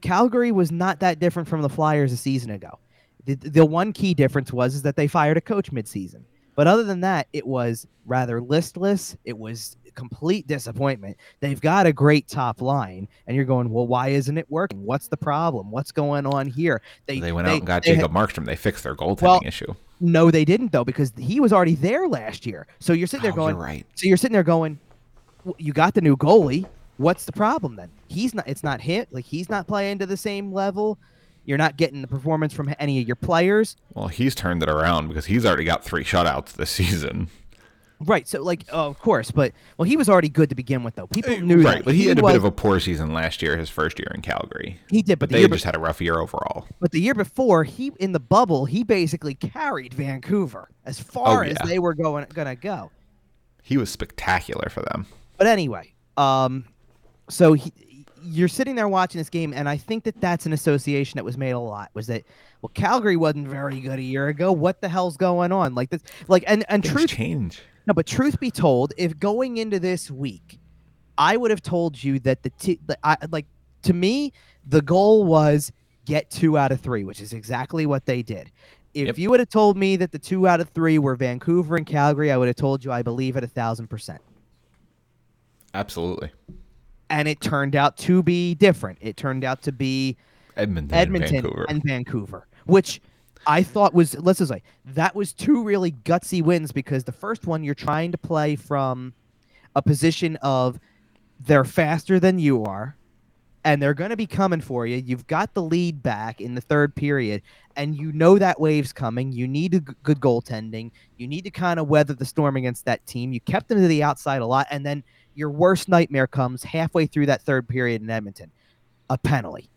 Calgary was not that different from the Flyers a season ago. The, the one key difference was is that they fired a coach midseason. But other than that, it was rather listless. It was complete disappointment. They've got a great top line, and you're going, well, why isn't it working? What's the problem? What's going on here? They went out and got they Jacob Markstrom. They fixed their goaltending Well, issue. no, they didn't though, because he was already there last year. So you're sitting there Oh, going, right. so you're sitting there going, "W- you got the new goalie. What's the problem then? He's not. It's not hit. Like he's not playing to the same level. You're not getting the performance from any of your players. Well, he's turned it around because he's already got three shutouts this season. Right. So like, oh, of course, but well, he was already good to begin with though. People knew right, that. but he, had a was, bit of a poor season last year, his first year in Calgary. He did, but But the they just be- had a rough year overall. but the year before, he in the bubble, he basically carried Vancouver as far as Oh, yeah. they were going gonna go. He was spectacular for them. But anyway, um, so he, you're sitting there watching this game, and I think that that's an association that was made a lot. Was that well, Calgary wasn't very good a year ago. What the hell's going on? Like this, like and and Things truth, change. No, but truth be told, if going into this week, I would have told you that the t- the- I, like to me the goal was get two out of three, which is exactly what they did. If Yep. you would have told me that the two out of three were Vancouver and Calgary, I would have told you I believe it a thousand percent. Absolutely. and it turned out to be different. It turned out to be Edmonton, Edmonton and Vancouver. and Vancouver, which I thought was let's just say that was two really gutsy wins because the first one you're trying to play from a position of they're faster than you are and they're going to be coming for you. You've got the lead back in the third period and you know that wave's coming. You need a g- good goaltending. You need to kind of weather the storm against that team. You kept them to the outside a lot and then your worst nightmare comes halfway through that third period in Edmonton. A penalty.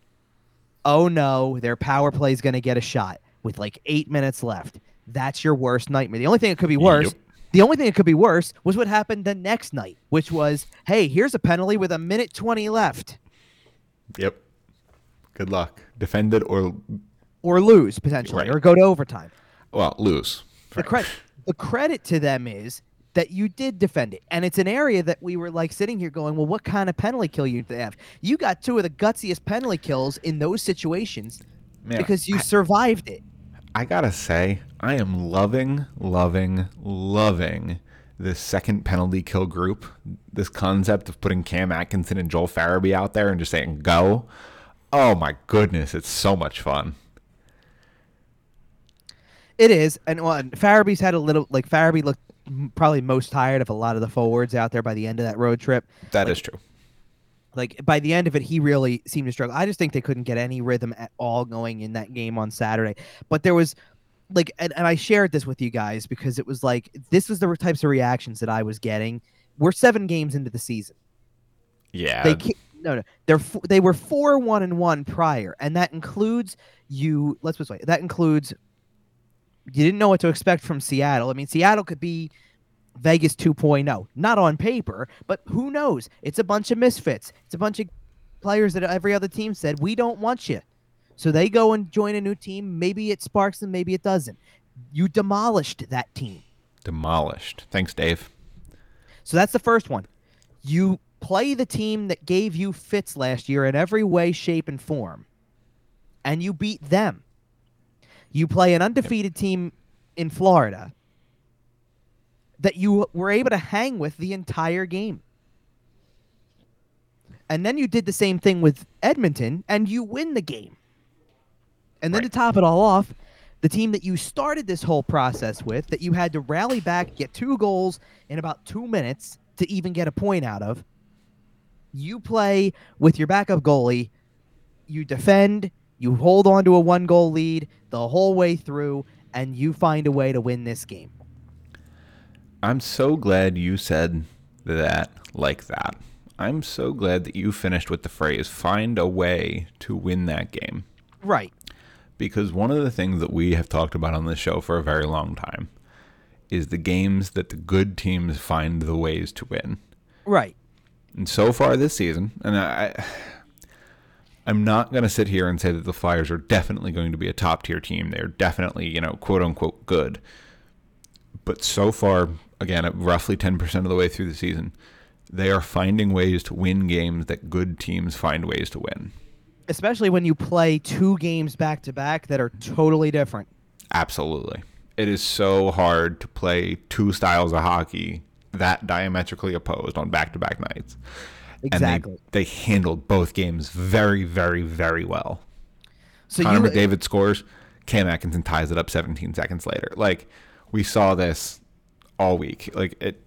Oh no, their power play is going to get a shot with like 8 minutes left. That's your worst nightmare. The only thing that could be worse Yep. the only thing that could be worse was what happened the next night, which was, hey, here's a penalty with a minute 20 left Yep. Good luck. Defend it or or lose potentially Right. or go to overtime. well lose. The credit the credit to them is that you did defend it. And it's an area that we were like sitting here going, well, what kind of penalty kill you have? You got two of the gutsiest penalty kills in those situations Man, because you survived it. I gotta say, I am loving, loving, loving this second penalty kill group. This concept of putting Cam Atkinson and Joel Farabee out there and just saying go. Oh my goodness, it's so much fun. It is, and well, and Farabee's had a little like Farabee looked probably most tired of a lot of the forwards out there by the end of that road trip. That is true. Like by the end of it, he really seemed to struggle. I just think they couldn't get any rhythm at all going in that game on Saturday. But there was like, and, and I shared this with you guys because it was like this was the types of reactions that I was getting. We're seven games into the season. Yeah. They ca- no no they're they were four one and one prior, and that includes you. Let's put it this way. That includes you didn't know what to expect from Seattle. I mean, Seattle could be Vegas 2.0, not on paper, but who knows? It's a bunch of misfits. It's a bunch of players that every other team said, "We don't want you." So they go and join a new team. Maybe it sparks them, maybe it doesn't. You demolished that team. Demolished. Thanks, Dave. So that's the first one. You play the team that gave you fits last year in every way, shape, and form, and you beat them. You play an undefeated team in Florida that you were able to hang with the entire game. And then you did the same thing with Edmonton and you win the game. And then Right. to top it all off, the team that you started this whole process with, that you had to rally back, get two goals in about two minutes to even get a point out of, you play with your backup goalie, you defend, you hold on to a one goal lead the whole way through, and you find a way to win this game. I'm so glad you said that like that. I'm so glad that you finished with the phrase find a way to win that game. Right. Because one of the things that we have talked about on this show for a very long time is the games that the good teams find the ways to win. Right. And so far this season, and I, I'm not going to sit here and say that the Flyers are definitely going to be a top tier team. They're definitely, you know, quote unquote good. But so far, again, at roughly 10% of the way through the season, they are finding ways to win games that good teams find ways to win. Especially when you play two games back to back that are totally different. Absolutely. It is so hard to play two styles of hockey that diametrically opposed on back to back nights. Exactly. And they, they handled both games very, very, very well. so Connor you McDavid scores. Cam Atkinson ties it up 17 seconds later. Like we saw this all week. Like it.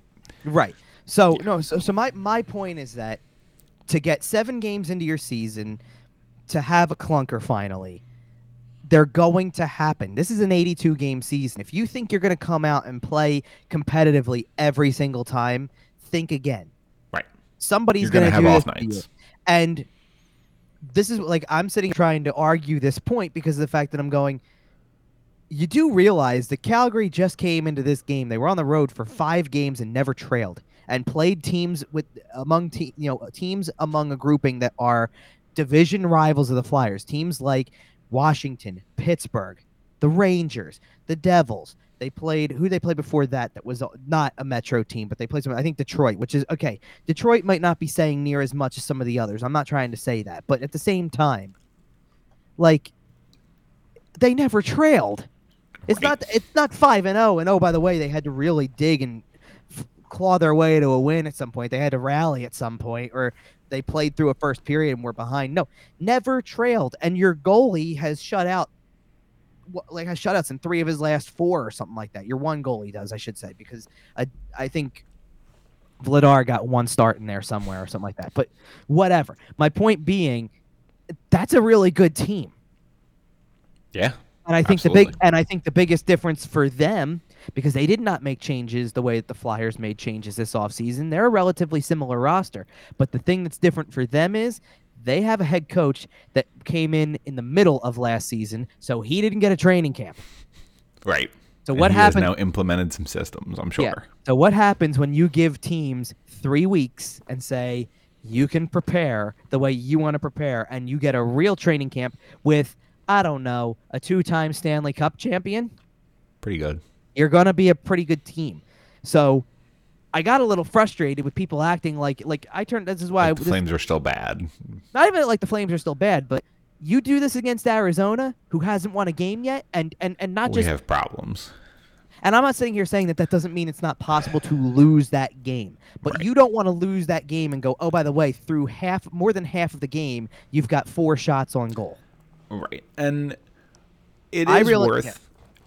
Right. So no. So so my my point is that to get seven games into your season, to have a clunker finally, they're going to happen. This is an 82 game season. If you think you're going to come out and play competitively every single time, think again. Right. Somebody's going gonna to do have off nights. And this is like I'm sitting trying to argue this point because of the fact that I'm going. You do realize that Calgary just came into this game. They were on the road for five games and never trailed, and played teams with among te- you know teams among a grouping that are division rivals of the Flyers. Teams like Washington, Pittsburgh, the Rangers, the Devils. They played who they played before that. That was not a Metro team, but they played some. I think Detroit, which is okay. Detroit might not be saying near as much as some of the others. I'm not trying to say that, but at the same time, like they never trailed. It's not. It's not five and zero. And oh, by the way, they had to really dig and f- claw their way to a win at some point. They had to rally at some point, or they played through a first period and were behind. No, never trailed. And your goalie has shut out, like has shutouts in three of his last four or something like that. Your one goalie does, I should say, because I I think Vladar got one start in there somewhere or something like that. But whatever. My point being, that's a really good team. Yeah. And I think the big and I think the biggest difference for them because they did not make changes the way that the Flyers made changes this offseason. They're a relatively similar roster, but the thing that's different for them is they have a head coach that came in in the middle of last season, so he didn't get a training camp. Right. So And what he has now implemented some systems. I'm sure. Yeah. So what happens when you give teams 3 weeks and say you can prepare the way you want to prepare and you get a real training camp with I don't know, a two-time Stanley Cup champion? Pretty good. you're going to be a pretty good team. So I got a little frustrated with people acting like like I turned this is why Like the this- Flames are still bad. not even like the Flames are still bad, but you do this against Arizona who hasn't won a game yet and and and not just we just have problems. and I'm not sitting here saying that that doesn't mean it's not possible to lose that game. But Right. you don't want to lose that game and go, "Oh, by the way, through half more than half of the game, you've got four shots on goal." Right. And it is really- worth.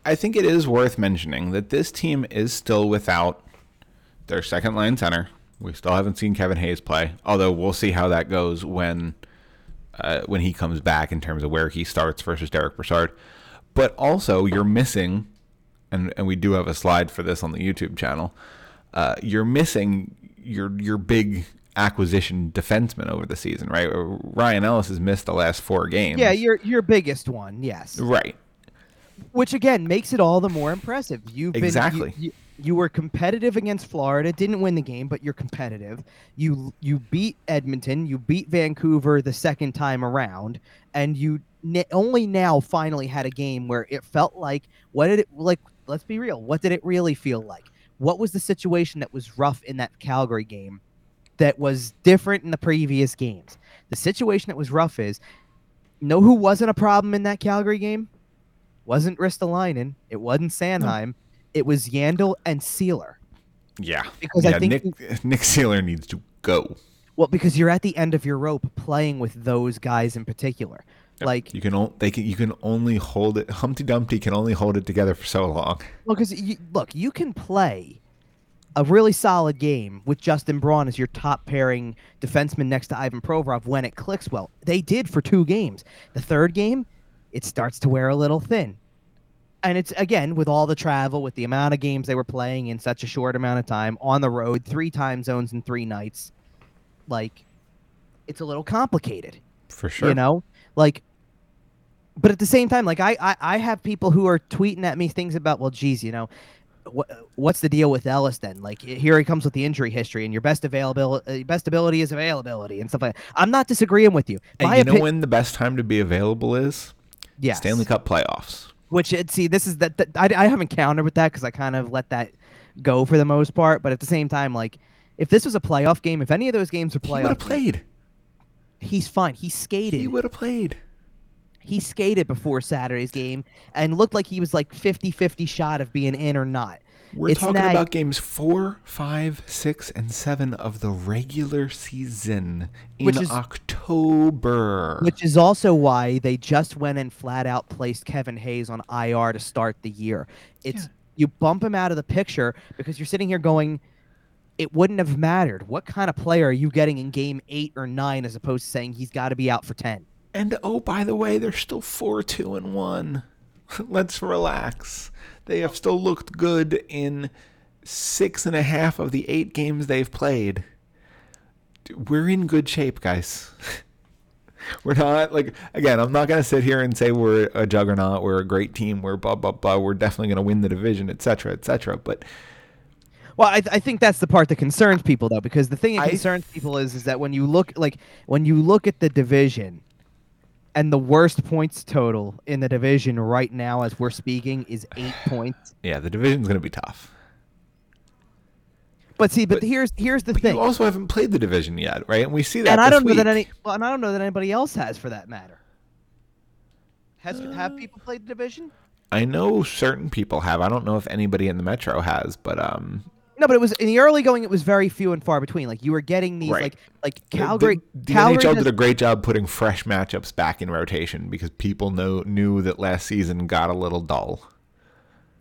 I think it is worth mentioning that this team is still without their second line center. We still haven't seen Kevin Hayes play, although we'll see how that goes when uh, when he comes back in terms of where he starts versus Derek Brassard. But also, you're missing, and and we do have a slide for this on the YouTube channel. Uh, you're missing your your big acquisition defenseman over the season, right? Ryan Ellis has missed the last four games. Yeah, your your biggest one, yes. right. Which again makes it all the more impressive. You've been you- Exactly. you, you were competitive against Florida, didn't win the game, but you're competitive. You you beat Edmonton, you beat Vancouver the second time around, and you ne- only now finally had a game where it felt like what did it like? Let's be real. What did it really feel like? What was the situation that was rough in that Calgary game that was different in the previous games? The situation that was rough is know who wasn't a problem in that Calgary game? Wasn't Ristolainen. It wasn't Sanheim. It was Yandle and Seeler. Yeah. Because I think Nick Nick Seeler needs to go. Well, because you're at the end of your rope playing with those guys in particular. Like, You can o- they can you can only hold it. Humpty Dumpty can only hold it together for so long. well, because you, look, you can play a really solid game with Justin Braun as your top pairing defenseman next to Ivan Provorov when it clicks well. They did for two games. The third game, it starts to wear a little thin. And it's again with all the travel, with the amount of games they were playing in such a short amount of time on the road, three time zones in three nights. Like, it's a little complicated. For sure. you know like but at the same time like I, I i have people who are tweeting at me things about well geez you know what what's the deal with ellis then like here he comes with the injury history and your best availability uh, best ability is availability and stuff like that. i'm not disagreeing with you And My you know opi- when the best time to be available is? yes. Stanley Cup playoffs. which it, see this is that, that I, I haven't countered with that because i kind of let that go for the most part but at the same time like if this was a playoff game if any of those games were playoff, He would have played. he's fine he skated He would have played. He skated before Saturday's game and looked like he was like 50-50 shot of being in or not. We're It's talking not- about games four, five, six, and seven of the regular season in Which is- October. Which is also why they just went and flat out placed Kevin Hayes on IR to start the year. It's Yeah. you bump him out of the picture because you're sitting here going, it wouldn't have mattered. What kind of player are you getting in game eight or nine as opposed to saying he's got to be out for ten? And oh, by the way, they're still four, two, and one. Let's relax. They have still looked good in six and a half of the eight games they've played. We're in good shape, guys. We're not like again. I'm not gonna sit here and say we're a juggernaut. We're a great team. We're blah blah blah. We're definitely gonna win the division, etc. etc. But Well, I, I think that's the part that concerns people, though, because the thing that I- concerns people is is that when you look like when you look at the division, and the worst points total in the division right now, as we're speaking, is eight points. yeah, the division's gonna be tough. But see, but, But- here's here's the thing, you also haven't played the division yet, right? And we see that. and I don't know that any well, and I don't know that anybody else has, for that matter. Has Uh, have people played the division? I know certain people have. I don't know if anybody in the metro has, but um, No, but it was in the early going. It was very few and far between. Like you were getting these Right. like like Calgary. The, the Calgary NHL does- did a great job putting fresh matchups back in rotation because people know knew that last season got a little dull.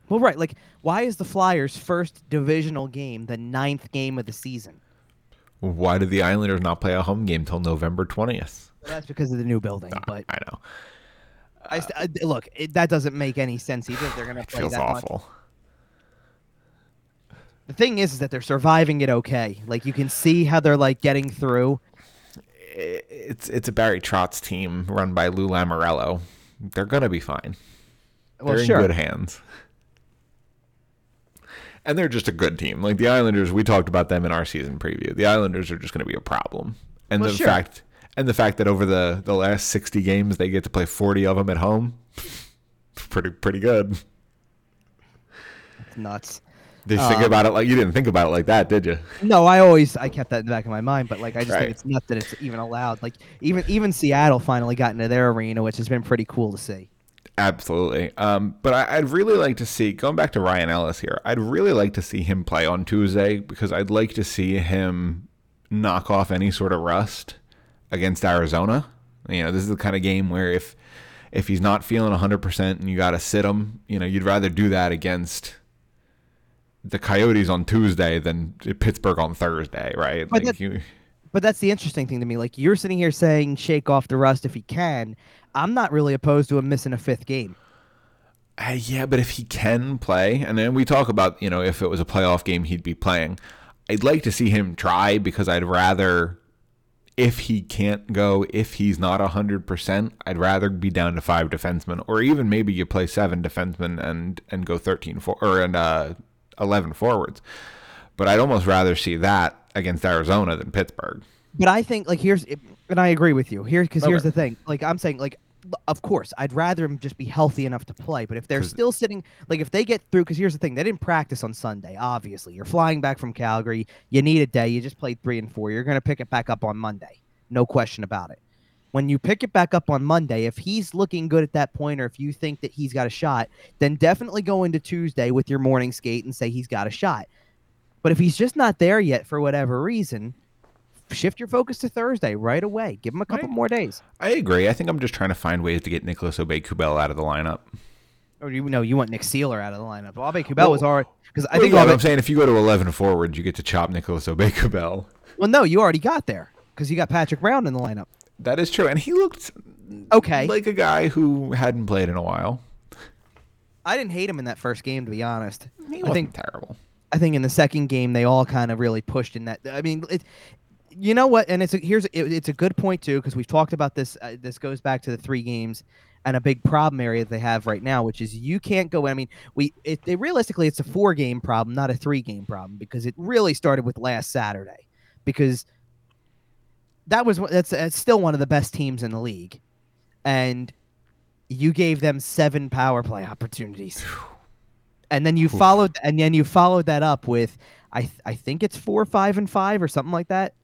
Well, right. Like, why is the Flyers' first divisional game the ninth game of the season? Why did the Islanders not play a home game till November twentieth? Well, that's because of the new building. Ah, but I know I st- I- look, it, that doesn't make any sense either. They're gonna it play feels that much. The thing is, is that they're surviving it okay. Like you can see how they're like getting through. It's it's a Barry Trotz team run by Lou Lamoriello. They're gonna be fine. Well, they're sure. in good hands. And they're just a good team. Like the Islanders, we talked about them in our season preview. The Islanders are just going to be a problem. And Well, the sure. fact and the fact that over the the last 60 games they get to play 40 of them at home, pretty pretty good. It's nuts. Did you think Um, about it like you didn't think about it like that, did you? No, I always I kept that in the back of my mind, but like I just Right. think it's nuts that it's even allowed. Like even even Seattle finally got into their arena, which has been pretty cool to see. Absolutely. Um, but I, I'd really like to see, going back to Ryan Ellis here, I'd really like to see him play on Tuesday because I'd like to see him knock off any sort of rust against Arizona. You know, this is the kind of game where if if he's not feeling 100% and you got to sit him, you know, you'd rather do that against the Coyotes on Tuesday than Pittsburgh on Thursday, right? But Like that- you, But that's the interesting thing to me. Like you're sitting here saying shake off the rust if he can. I'm not really opposed to him missing a fifth game. Uh, yeah, but if he can play, and then we talk about, you know, if it was a playoff game, he'd be playing. I'd like to see him try because I'd rather, if he can't go, if he's not 100%, I'd rather be down to five defensemen, or even maybe you play seven defensemen and, and go 13 4, or and uh, eleven forwards. But I'd almost rather see that against Arizona than Pittsburgh. But I think like here's and I agree with you here because here's the thing. Like I'm saying like of course I'd rather him just be healthy enough to play. But if they're still sitting like if they get through because here's the thing they didn't practice on Sunday. Obviously you're flying back from Calgary. You need a day. You just played three and four. You're gonna pick it back up on Monday. No question about it. When you pick it back up on Monday, if he's looking good at that point, or if you think that he's got a shot, then definitely go into Tuesday with your morning skate and say he's got a shot. But if he's just not there yet for whatever reason, shift your focus to Thursday right away. Give him a couple Right. more days. I agree. I think I'm just trying to find ways to get Nicolas Aubé-Kubel out of the lineup. Or you know, you want Nick Seeler out of the lineup. Aubé-Kubel was Well, already because I I think think Abe, I'm saying if you go to 11 forwards, you get to chop Nicholas Obey Kubel. well, no, you already got there because you got Patrick Brown in the lineup. That is true, and he looked Okay, like a guy who hadn't played in a while. I didn't hate him in that first game to be honest. He I think terrible. I think in the second game they all kind of really pushed in that. I mean, it, you know what? And it's a, here's it, it's a good point too because we've talked about this. Uh, this goes back to the three games and a big problem area that they have right now, which is you can't go. I mean, we it, it realistically it's a four game problem, not a three game problem because it really started with last Saturday because that was that's, that's still one of the best teams in the league, and you gave them seven power play opportunities and then you followed and then you followed that up with I th- I think it's four, five, and five or something like that.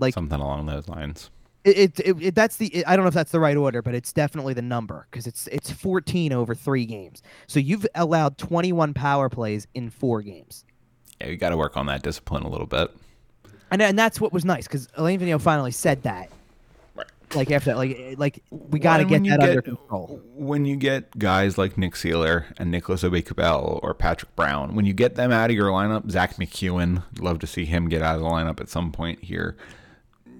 Like Something along those lines. it, it, it, it- that's the I don't know if that's the right order, but it's definitely the number because it's it's fourteen over three games. So you've allowed twenty one power plays in four games, Yeah, you got to work on that discipline a little bit. And and that's what was nice because Alain Vigneault finally said that. Right. Like after that, like eh, like we got to Well, get and when that you under control. When you get guys like Nick Seeler and Nicolas Aubé-Kubel or Patrick Brown, when you get them out of your lineup, Zack MacEwen, love to see him get out of the lineup at some point here.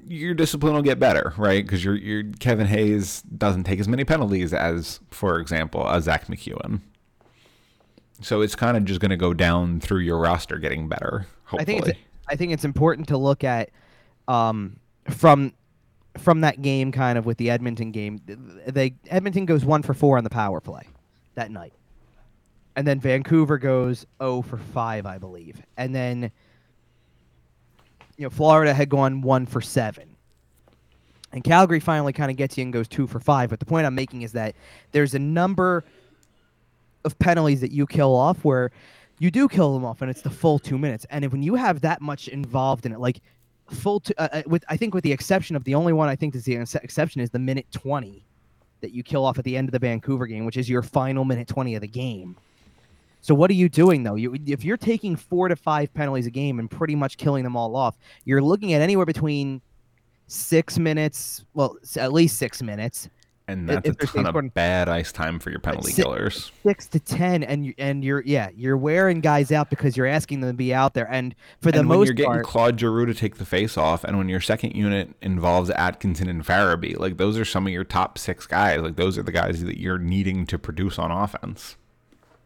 Your discipline will get better, right? Because your your Kevin Hayes doesn't take as many penalties as, for example, a Zack MacEwen. So it's kind of just going to go down through your roster getting better. I think it's I think it's important to look at um, from from that game kind of with the Edmonton game. They Edmonton goes one for four on the power play that night, and then Vancouver goes zero for five, I believe, and then you know Florida had gone one for seven. And Calgary finally kind of gets you and goes two for five. But the point I'm making is that there's a number of penalties that you kill off where you do kill them off and it's the full two minutes. And if, when you have that much involved in it, like full two, uh, uh, with I think with the exception of the only one I think is the ex- exception is the minute 20 that you kill off at the end of the Vancouver game, which is your final minute 20 of the game. So what are you doing though? You, if you're taking four to five penalties a game and pretty much killing them all off, you're looking at anywhere between six minutes, well, at least six minutes, and that's a ton of bad ice time for your penalty si- killers. six to ten, and you, and you're yeah, you're wearing guys out because you're asking them to be out there. And for the and when most you're getting part, Claude Giroux to take the face off, and when your second unit involves Atkinson and Farabee, like those are some of your top six guys. Like those are the guys that you're needing to produce on offense.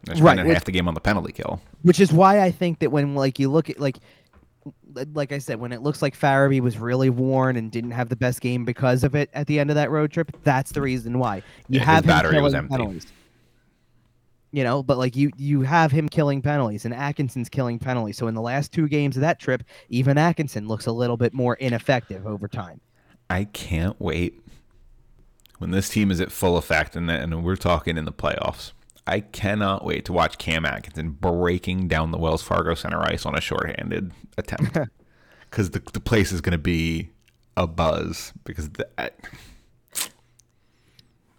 They're Right, half the game on the penalty kill. which is why I think that when like you look at like like I said, when it looks like Farabee was really worn and didn't have the best game because of it at the end of that road trip, that's the reason why you Yeah, have him battery was empty. penalties. You know, but like you you have him killing penalties and Atkinson's killing penalties. So in the last two games of that trip, even Atkinson looks a little bit more ineffective over time. I can't wait when this team is at full effect, and, and we're talking in the playoffs. I cannot wait to watch Cam Atkinson breaking down the Wells Fargo Center ice on a shorthanded attempt because the, the place is going to be a buzz because the, I,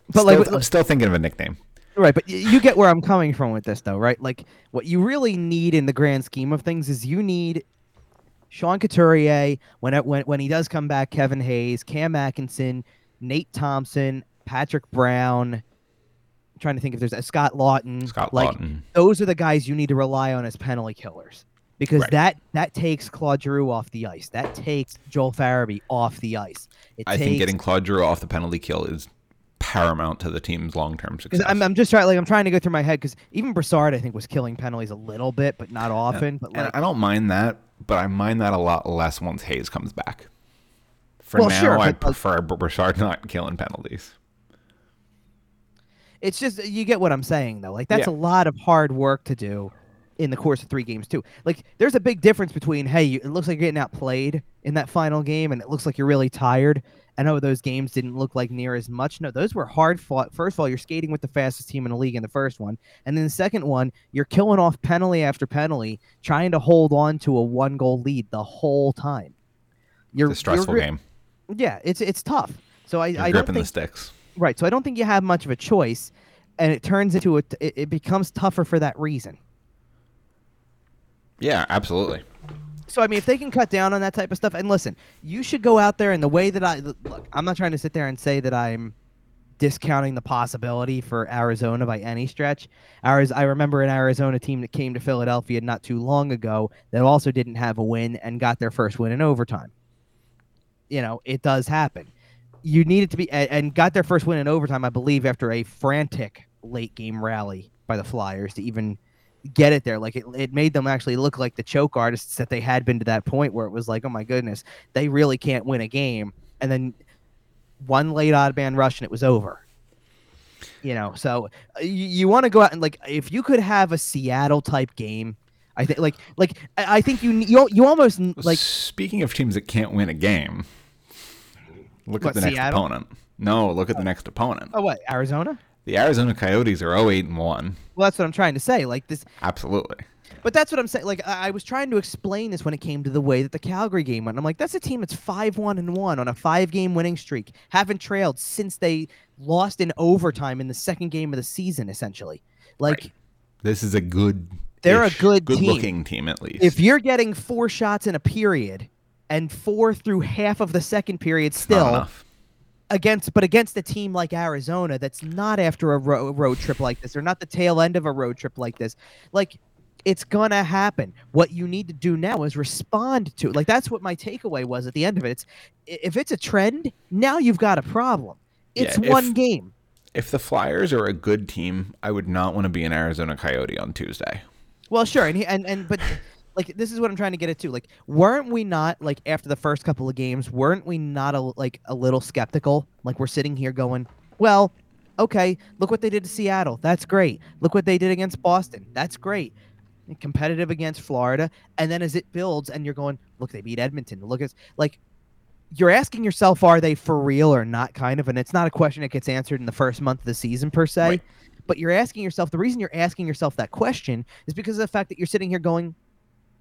But still, like I'm still thinking of a nickname. Right, but you get where I'm coming from with this, though, right? Like, what you really need in the grand scheme of things is you need Sean Couturier when it, when when he does come back, Kevin Hayes, Cam Atkinson, Nate Thompson, Patrick Brown. Trying to think if there's a Scott Laughton. Scott like, Laughton. Those are the guys you need to rely on as penalty killers because Right. that that takes Claude Giroux off the ice. That takes Joel Farabee off the ice. It I takes, think getting Claude Giroux off the penalty kill is paramount to the team's long term success. I'm, I'm just trying, like, I'm trying to go through my head because even Brassard, I think, was killing penalties a little bit, but not often. But and like, I don't mind that, but I mind that a lot less once Hayes comes back. For Well, now, sure, I but, prefer Brassard not killing penalties. It's just you get what I'm saying, though. Like, that's Yeah. a lot of hard work to do in the course of three games too. Like there's a big difference between hey, you, it looks like you're getting outplayed in that final game, and it looks like you're really tired. I know those games didn't look like near as much. No, those were hard fought. First of all, you're skating with the fastest team in the league in the first one, and then the second one, you're killing off penalty after penalty, trying to hold on to a one goal lead the whole time. You're It's a stressful you're, game. Yeah, it's it's tough. So I, You're I don't gripping think the sticks. Right. So I don't think you have much of a choice, and it turns into a it, it becomes tougher for that reason. Yeah, absolutely. So I mean, if they can cut down on that type of stuff, and listen, you should go out there in the way that I look. I'm not trying to sit there and say that I'm discounting the possibility for Arizona by any stretch. I remember an Arizona team that came to Philadelphia not too long ago that also didn't have a win and got their first win in overtime. You know, it does happen. You need it to be and, and got their first win in overtime, I believe, after a frantic late game rally by the Flyers to even get it there. Like it, it made them actually look like the choke artists that they had been to that point where it was like, oh my goodness, they really can't win a game. And then one late odd man rush and it was over. You know, so uh, you, you want to go out and like if you could have a Seattle type game, I think like like I I think you you you almost like speaking of teams that can't win a game, look What, at the next Seattle? opponent. No, look at the next opponent. oh what Arizona? The Arizona Coyotes are 08 and 1. Well, that's what I'm trying to say. Like this, Absolutely. But that's what I'm saying. Like I, I was trying to explain this when it came to the way that the Calgary game went. I'm like, that's a team that's five one and one on a five game winning streak, haven't trailed since they lost in overtime in the second game of the season, essentially. Like Right. This is a good They're a good good team. looking team at least. if you're getting four shots in a period and four through half of the second period still against but against a team like Arizona that's not after a ro- road trip like this or not the tail end of a road trip like this like it's gonna happen. What you need to do now is respond to it. Like that's what my takeaway was at the end of it. It's if it's a trend now you've got a problem. It's Yeah, one game. If the Flyers are a good team, I would not want to be an Arizona Coyote on Tuesday. well sure and he, and and but like this is what i'm trying to get at too like weren't we not like after the first couple of games weren't we not a, like a little skeptical? Like we're sitting here going well okay look what they did to seattle. That's great. Look what they did against boston. That's great. Competitive against florida. And then as it builds and you're going look they beat edmonton. Look at like you're asking yourself are they for real or not kind of and it's not a question that gets answered in the first month of the season per se. Right. but you're asking yourself the reason you're asking yourself that question is because of the fact that you're sitting here going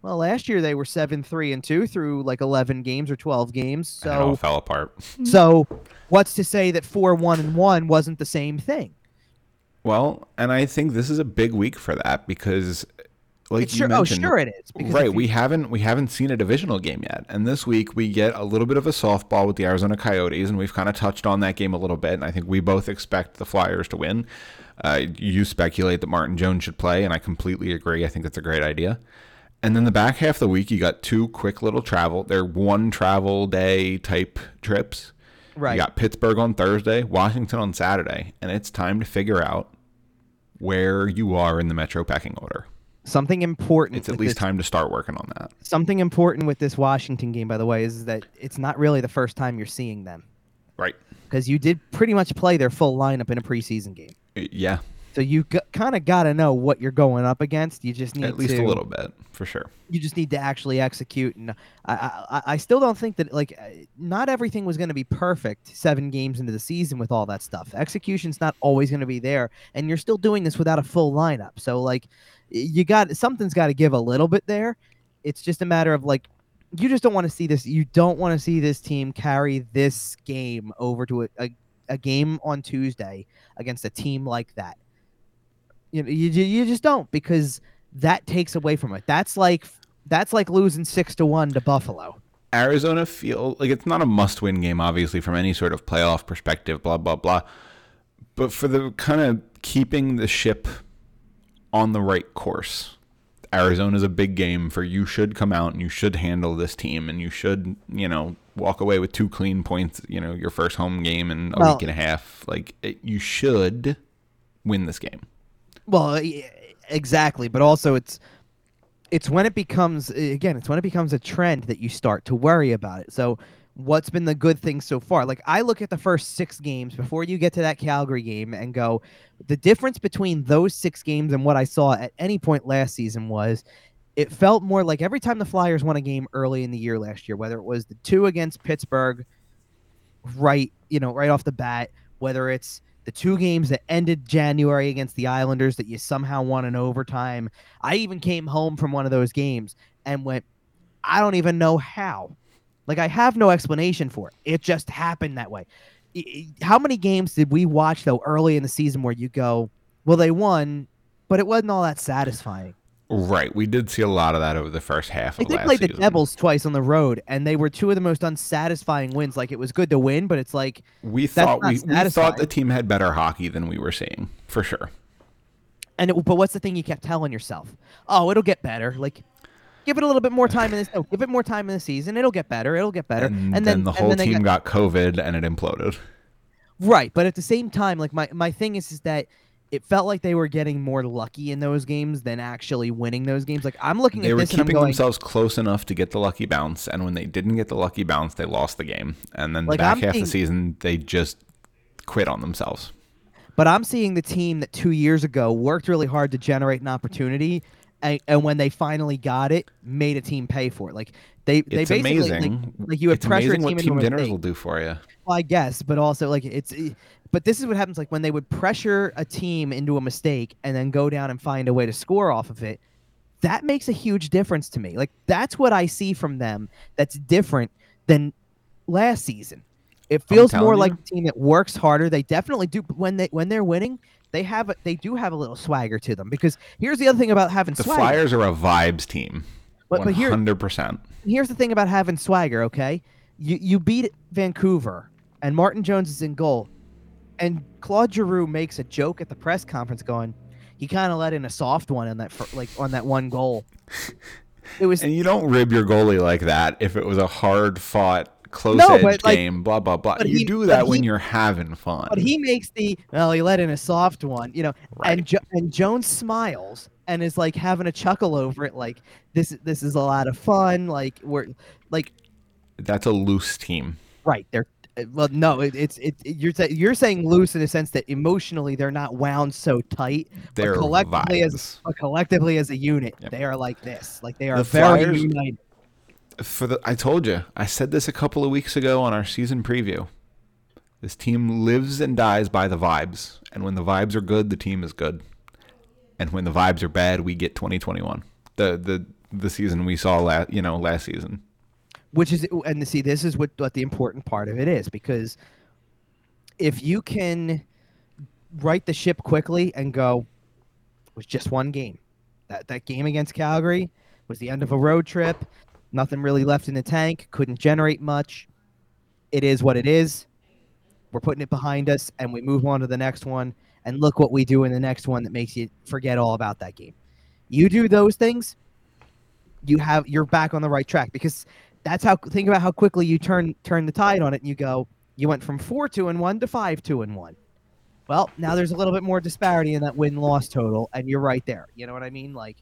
well last year they were 7 3 and 2 through like 11 games or 12 games and it all so fell apart. so what's to say that 4 1 and 1 wasn't the same thing Well, and I think this is a big week for that because, like it's you sure, oh sure it is right, you- we haven't we haven't seen a divisional game yet, and this week we get a little bit of a softball with the Arizona Coyotes, and we've kind of touched on that game a little bit, and I think we both expect the Flyers to win. Uh, you speculate that Martin Jones should play, and I completely agree. I think that's a great idea. And then the back half of the week, you got two quick little travel. They're one travel day type trips. right You got Pittsburgh on Thursday, Washington on Saturday, and it's time to figure out where you are in the Metro pecking order. something important It's at least this- time to start working on that. something important with this Washington game by the way is that it's not really the first time you're seeing them Right. because you did pretty much play their full lineup in a preseason game Yeah, so you g- kind of got to know what you're going up against. You just need to at least to a little bit for sure. you just need to actually execute and I, I I still don't think that like not everything was going to be perfect seven games into the season with all that stuff. Execution's not always going to be there and you're still doing this without a full lineup. So like you got something's got to give a little bit there. It's just a matter of like you just don't want to see this you don't want to see this team carry this game over to a, a, a game on tuesday against a team like that you, know, you, you just don't because that takes away from it that's like that's like losing six to one to buffalo Arizona feel like it's not a must-win game, obviously, from any sort of playoff perspective. Blah blah blah. But for the kind of keeping the ship on the right course, Arizona's a big game for you. Should come out and you should handle this team, and you should you know walk away with two clean points. You know your first home game in a Well- week and a half. Like it, you should win this game. Well exactly but also it's it's when it becomes again it's when it becomes a trend that you start to worry about it so what's been the good thing so far. Like I look at the first six games before you get to that Calgary game and go, the difference between those six games and what I saw at any point last season was it felt more like every time the Flyers won a game early in the year last year, whether it was the two against Pittsburgh, right, you know, right off the bat, whether it's the two games that ended January against the Islanders that you somehow won in overtime. I even came home from one of those games and went, I don't even know how. Like I have no explanation for it. It just happened that way. How many games did we watch though early in the season where you go, well, they won, but it wasn't all that satisfying. Right. We did see a lot of that over the first half. Like they played the Devils twice on the road, and they were two of the most unsatisfying wins. Like it was good to win, but it's like we thought we, we thought the team had better hockey than we were seeing for sure. And it, but what's the thing you kept telling yourself? Oh, it'll get better. Like give it a little bit more time in this. No, give it more time in the season. It'll get better. It'll get better. And, and then, then, the whole team got, got COVID and it imploded. Right, but at the same time, like my my thing is is that it felt like they were getting more lucky in those games than actually winning those games. Like I'm looking they at this, they were keeping going, themselves close enough to get the lucky bounce, and when they didn't get the lucky bounce, they lost the game. And then like back I'm half the season, they just quit on themselves. But I'm seeing the team that two years ago worked really hard to generate an opportunity, and, and when they finally got it, made a team pay for it. Like they, they it's basically amazing. Like, like you have it's pressure amazing what team dinners will do for you. Well, I guess, but also like it's eh, but this is what happens like when they would pressure a team into a mistake and then go down and find a way to score off of it. That makes a huge difference to me. Like that's what I see from them that's different than last season. It feels more you. like a team that works harder. They definitely do when they when they're winning, they have a, they do have a little swagger to them because here's the other thing about having the swagger. Flyers are a vibes team. But, but here, 100%. Here's the thing about having swagger, okay? You you beat Vancouver and Martin Jones is in goal and Claude Giroux makes a joke at the press conference, going, "He kind of let in a soft one on that, like on that one goal." It was, and you don't rib your goalie like that if it was a hard fought, close no, edged like, game. Blah blah blah. You he, do that when you're having fun. But he makes the well, he let in a soft one, you know, right. and jo- and Jones smiles and is like having a chuckle over it, like this this is a lot of fun. Like we're like that's a loose team. Right. They're well, no, it, it's it, You're you're saying loose in the sense that emotionally they're not wound so tight. They're but collectively vibes. as collectively as a unit, yep. they are like this. Like they are the very Flyers, united. For the, I told you, I said this a couple of weeks ago on our season preview. This team lives and dies by the vibes, and when the vibes are good, the team is good, and when the vibes are bad, we get 2021. The the the season we saw last, you know, last season which is and see this is what, what the important part of it is because if you can right the ship quickly and go it was just one game that that game against calgary was the end of a road trip nothing really left in the tank. Couldn't generate much. It is what it is. We're putting it behind us and we move on to the next one. And look what we do in the next one that makes you forget all about that game. You do those things you have you're back on the right track. Because that's how think about how quickly you turn turn the tide on it and you go you went from four two and one to five two and one. Well now there's a little bit more disparity in that win loss total and you're right there. You know what i mean? Like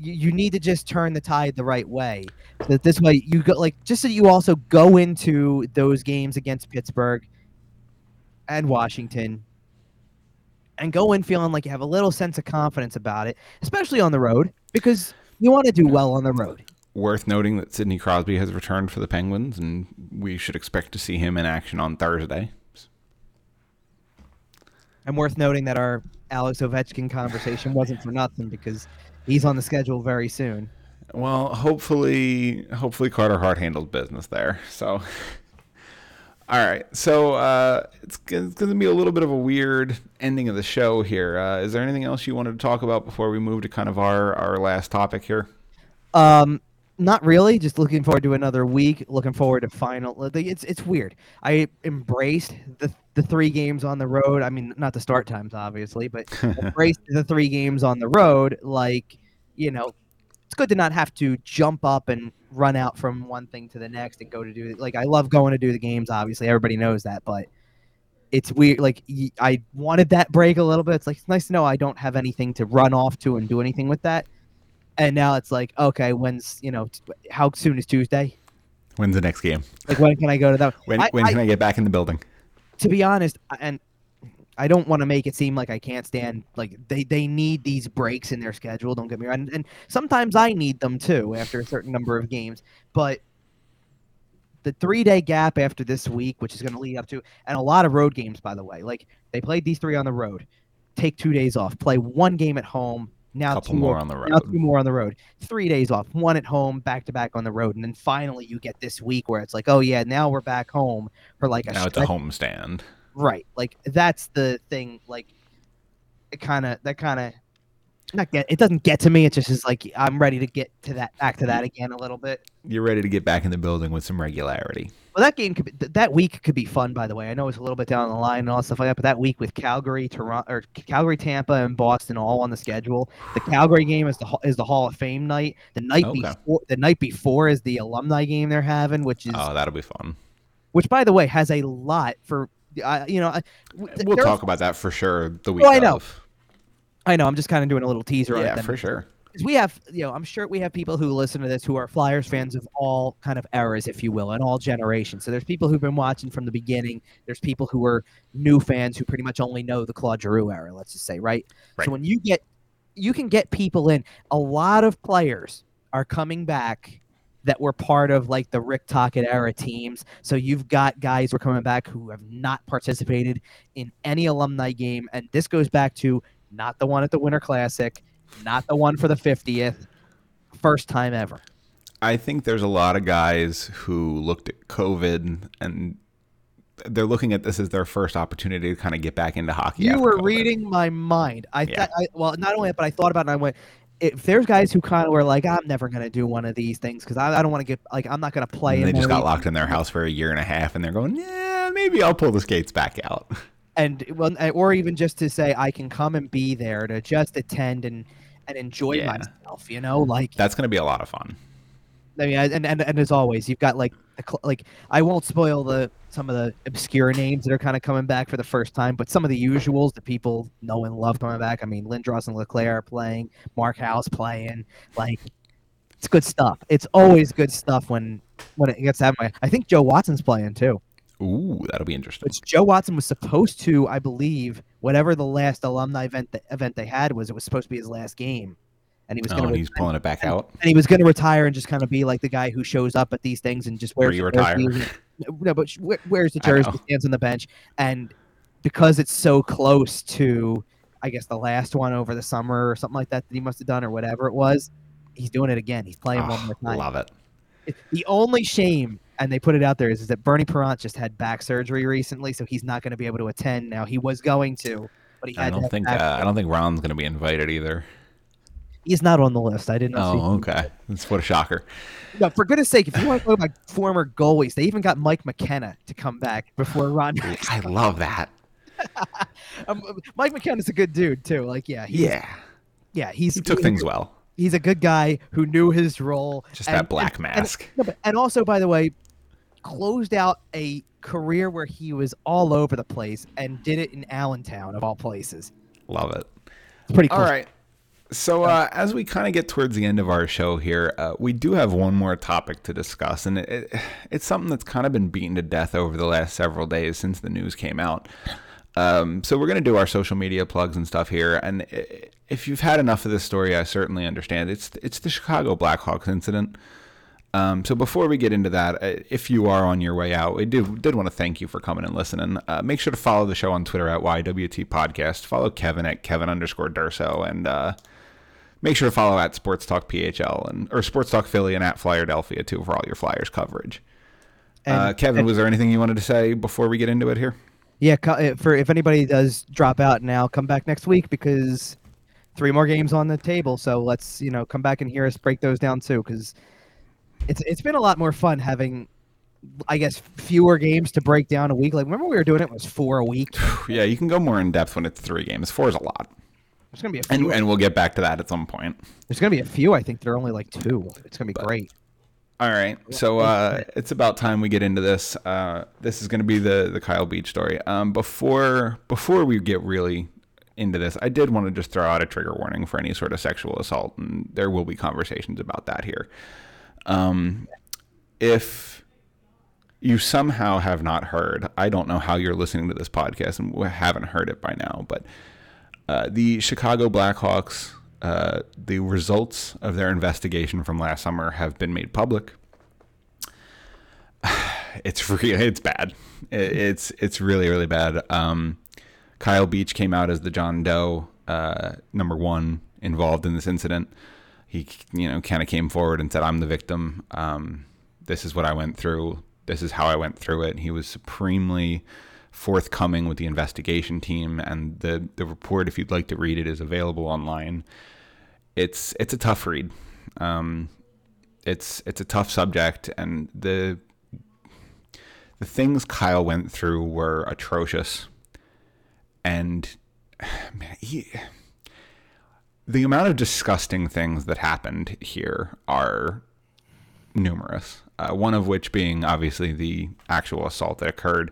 you, you need to just turn the tide the right way so that this way you go like just so you also go into those games against pittsburgh and washington and go in feeling like you have a little sense of confidence about it especially on the road because you want to do well on the road worth noting that Sidney Crosby has returned for the Penguins, and we should expect to see him in action on Thursday. And worth noting that our Alex Ovechkin conversation wasn't for nothing because he's on the schedule very soon. Well, hopefully, hopefully Carter Hart handled business there. So, all right. So uh, it's, it's going to be a little bit of a weird ending of the show here. Uh, is there anything else you wanted to talk about before we move to kind of our our last topic here? Um, not really. Just looking forward to another week. Looking forward to final. It's it's weird. I embraced the the three games on the road. I mean, not the start times, obviously, but embraced the three games on the road. Like, you know, it's good to not have to jump up and run out from one thing to the next and go to do. Like, I love going to do the games. Obviously, everybody knows that, but it's weird. Like, I wanted that break a little bit. It's like it's nice to know I don't have anything to run off to and do anything with that and now it's like okay when's you know how soon is tuesday When's the next game? Like when can I go to that? When I- when I- can I get back in the building? to be honest, and I don't want to make it seem like I can't stand like they they need these breaks in their schedule. Don't get me wrong, and, and sometimes I need them too after a certain number of games. But the three day gap after this week, which is going to lead up to, and a lot of road games, by the way. Like they played these three on the road, take two days off, play one game at home. Now Couple two more on the road. Now two more on the road. Three days off, one at home, back to back on the road, and then finally you get this week where it's like, oh yeah, now we're back home for like a Now it's a stretch home stand. Right. Like that's the thing. Like it kind of that kind of not get. It doesn't get to me. It just is like I'm ready to get to that back to that mm-hmm. again a little bit. You're ready to get back in the building with some regularity. Well, that game could be, that week could be fun. By the way, I know it's a little bit down the line and all that stuff like that, but that week with Calgary, Toronto, or Calgary, Tampa, and Boston all on the schedule. The Calgary game is the Hall- is the Hall of Fame night. The night Okay. before the night before is the alumni game they're having, which is Oh, that'll be fun. which by the way has a lot for. Uh, you know, I- We'll talk about that for sure the week Oh, I know. of. I know. I'm just kind of doing a little teaser. Yeah, for sure. we have you know i'm sure we have people who listen to this who are flyers fans of all kind of eras if you will and all generations so there's people who've been watching from the beginning there's people who are new fans who pretty much only know the claude giroux era let's just say right, Right. so when you get you can get people in a lot of players are coming back that were part of like the Rick Tocchet era teams. So you've got guys who are coming back who have not participated in any alumni game, and this goes back to not the one at the Winter Classic, not the one for the 50th, first time ever. I think there's a lot of guys who looked at COVID and they're looking at this as their first opportunity to kind of get back into hockey. You were COVID. reading my mind. I, Yeah. thought I well, not only that, but I thought about it and I went, if there's guys who kind of were like, I'm never going to do one of these things because I, I don't want to get, like, I'm not going to play. And they just got locked in their house for a year and a half, and they're going, "Yeah, maybe I'll pull the skates back out." and well, eh, or even just to say I can come and be there to just attend and and enjoy Yeah. myself, you know, like That's going to be a lot of fun. I mean, and, and and as always, you've got like like I won't spoil the some of the obscure names that are kind of coming back for the first time, but some of the usuals that people know and love coming back. I mean, Lindros and LeClair are playing, Mark Howe's playing, like it's good stuff. It's always good stuff when when it gets that way. I think Joe Watson's playing too. Ooh, that'll be interesting. Which Joe Watson was supposed to, I believe, whatever the last alumni event the event they had was, it was supposed to be his last game, and he was Oh, going and to he's pulling it back out. and he was going to retire and just kind of be like the guy who shows up at these things and just wears the Re-retire. jersey. No, but wears the jersey, stands on the bench, and because it's so close to, I guess the last one over the summer or something like that that he must have done or whatever it was, he's doing it again. He's playing one Oh, more time. love it. The only shame, and they put it out there, is, is that Bernie Parent just had back surgery recently, so he's not going to be able to attend now. He was going to, but he had I to don't think uh, I don't think Ron's going to be invited either. He's not on the list. I didn't. see Oh, him. okay. That's what a shocker. No, for goodness sake, if you want to talk about former goalies, they even got Mike McKenna to come back before Ron. I love that. um, Mike McKenna's a good dude too. Like, yeah, he's, Yeah, yeah, he's he took he's a things well. He's a good guy who knew his role. Just and- that black and- mask. And, no, and also, by the way, closed out a career where he was all over the place and did it in Allentown of all places. Love it. It's pretty cool. All right. So uh, as we kind of get towards the end of our show here, uh, we do have one more topic to discuss, and it, it, it's something that's kind of been beaten to death over the last several days since the news came out. Um, so we're going to do our social media plugs and stuff here, and if you've had enough of this story, I certainly understand. It's it's the Chicago Blackhawks incident. Um, so before we get into that, uh, if you are on your way out, we do did want to thank you for coming and listening. Uh, make sure to follow the show on Twitter at YWT Podcast. Follow Kevin at Kevin underscore Durso, and uh, make sure to follow at Sports Talk PHL and or Sports Talk Philly and at Flyerdelphia too for all your Flyers coverage. uh, Kevin, and- was there anything you wanted to say before we get into it here? Yeah, uh, for if anybody does drop out now, come back next week because three more games on the table. So let's you know come back and hear us break those down too because it's it's been a lot more fun having. I guess fewer games to break down a week. Like remember we were doing it, it was four a week. yeah, you can go more in depth when it's three games. Four is a lot, There's gonna be a and few. and we'll get back to that at some point. There's gonna be a few. I think there are only like two. It's gonna be great. All right, so uh, it's about time we get into this. Uh, this is going to be the the Kyle Beach story. Um, before before we get really into this, I did want to just throw out a trigger warning for any sort of sexual assault, and there will be conversations about that here. Um, if you somehow have not heard. I don't know how you're listening to this podcast and haven't heard it by now, but uh, the Chicago Blackhawks, uh, the results of their investigation from last summer have been made public. It's really it's bad. It's it's really really bad. Um, Kyle Beach came out as the John Doe uh, number one involved in this incident. He you know kind of came forward and said, "I'm the victim. Um, this is what I went through. This is how I went through it." He was supremely forthcoming with the investigation team, and the the report, if you'd like to read it, is available online. It's it's a tough read. Um, it's it's a tough subject, and the the things Kyle went through were atrocious, and man, he, the amount of disgusting things that happened here are numerous. Uh, one of which being obviously the actual assault that occurred.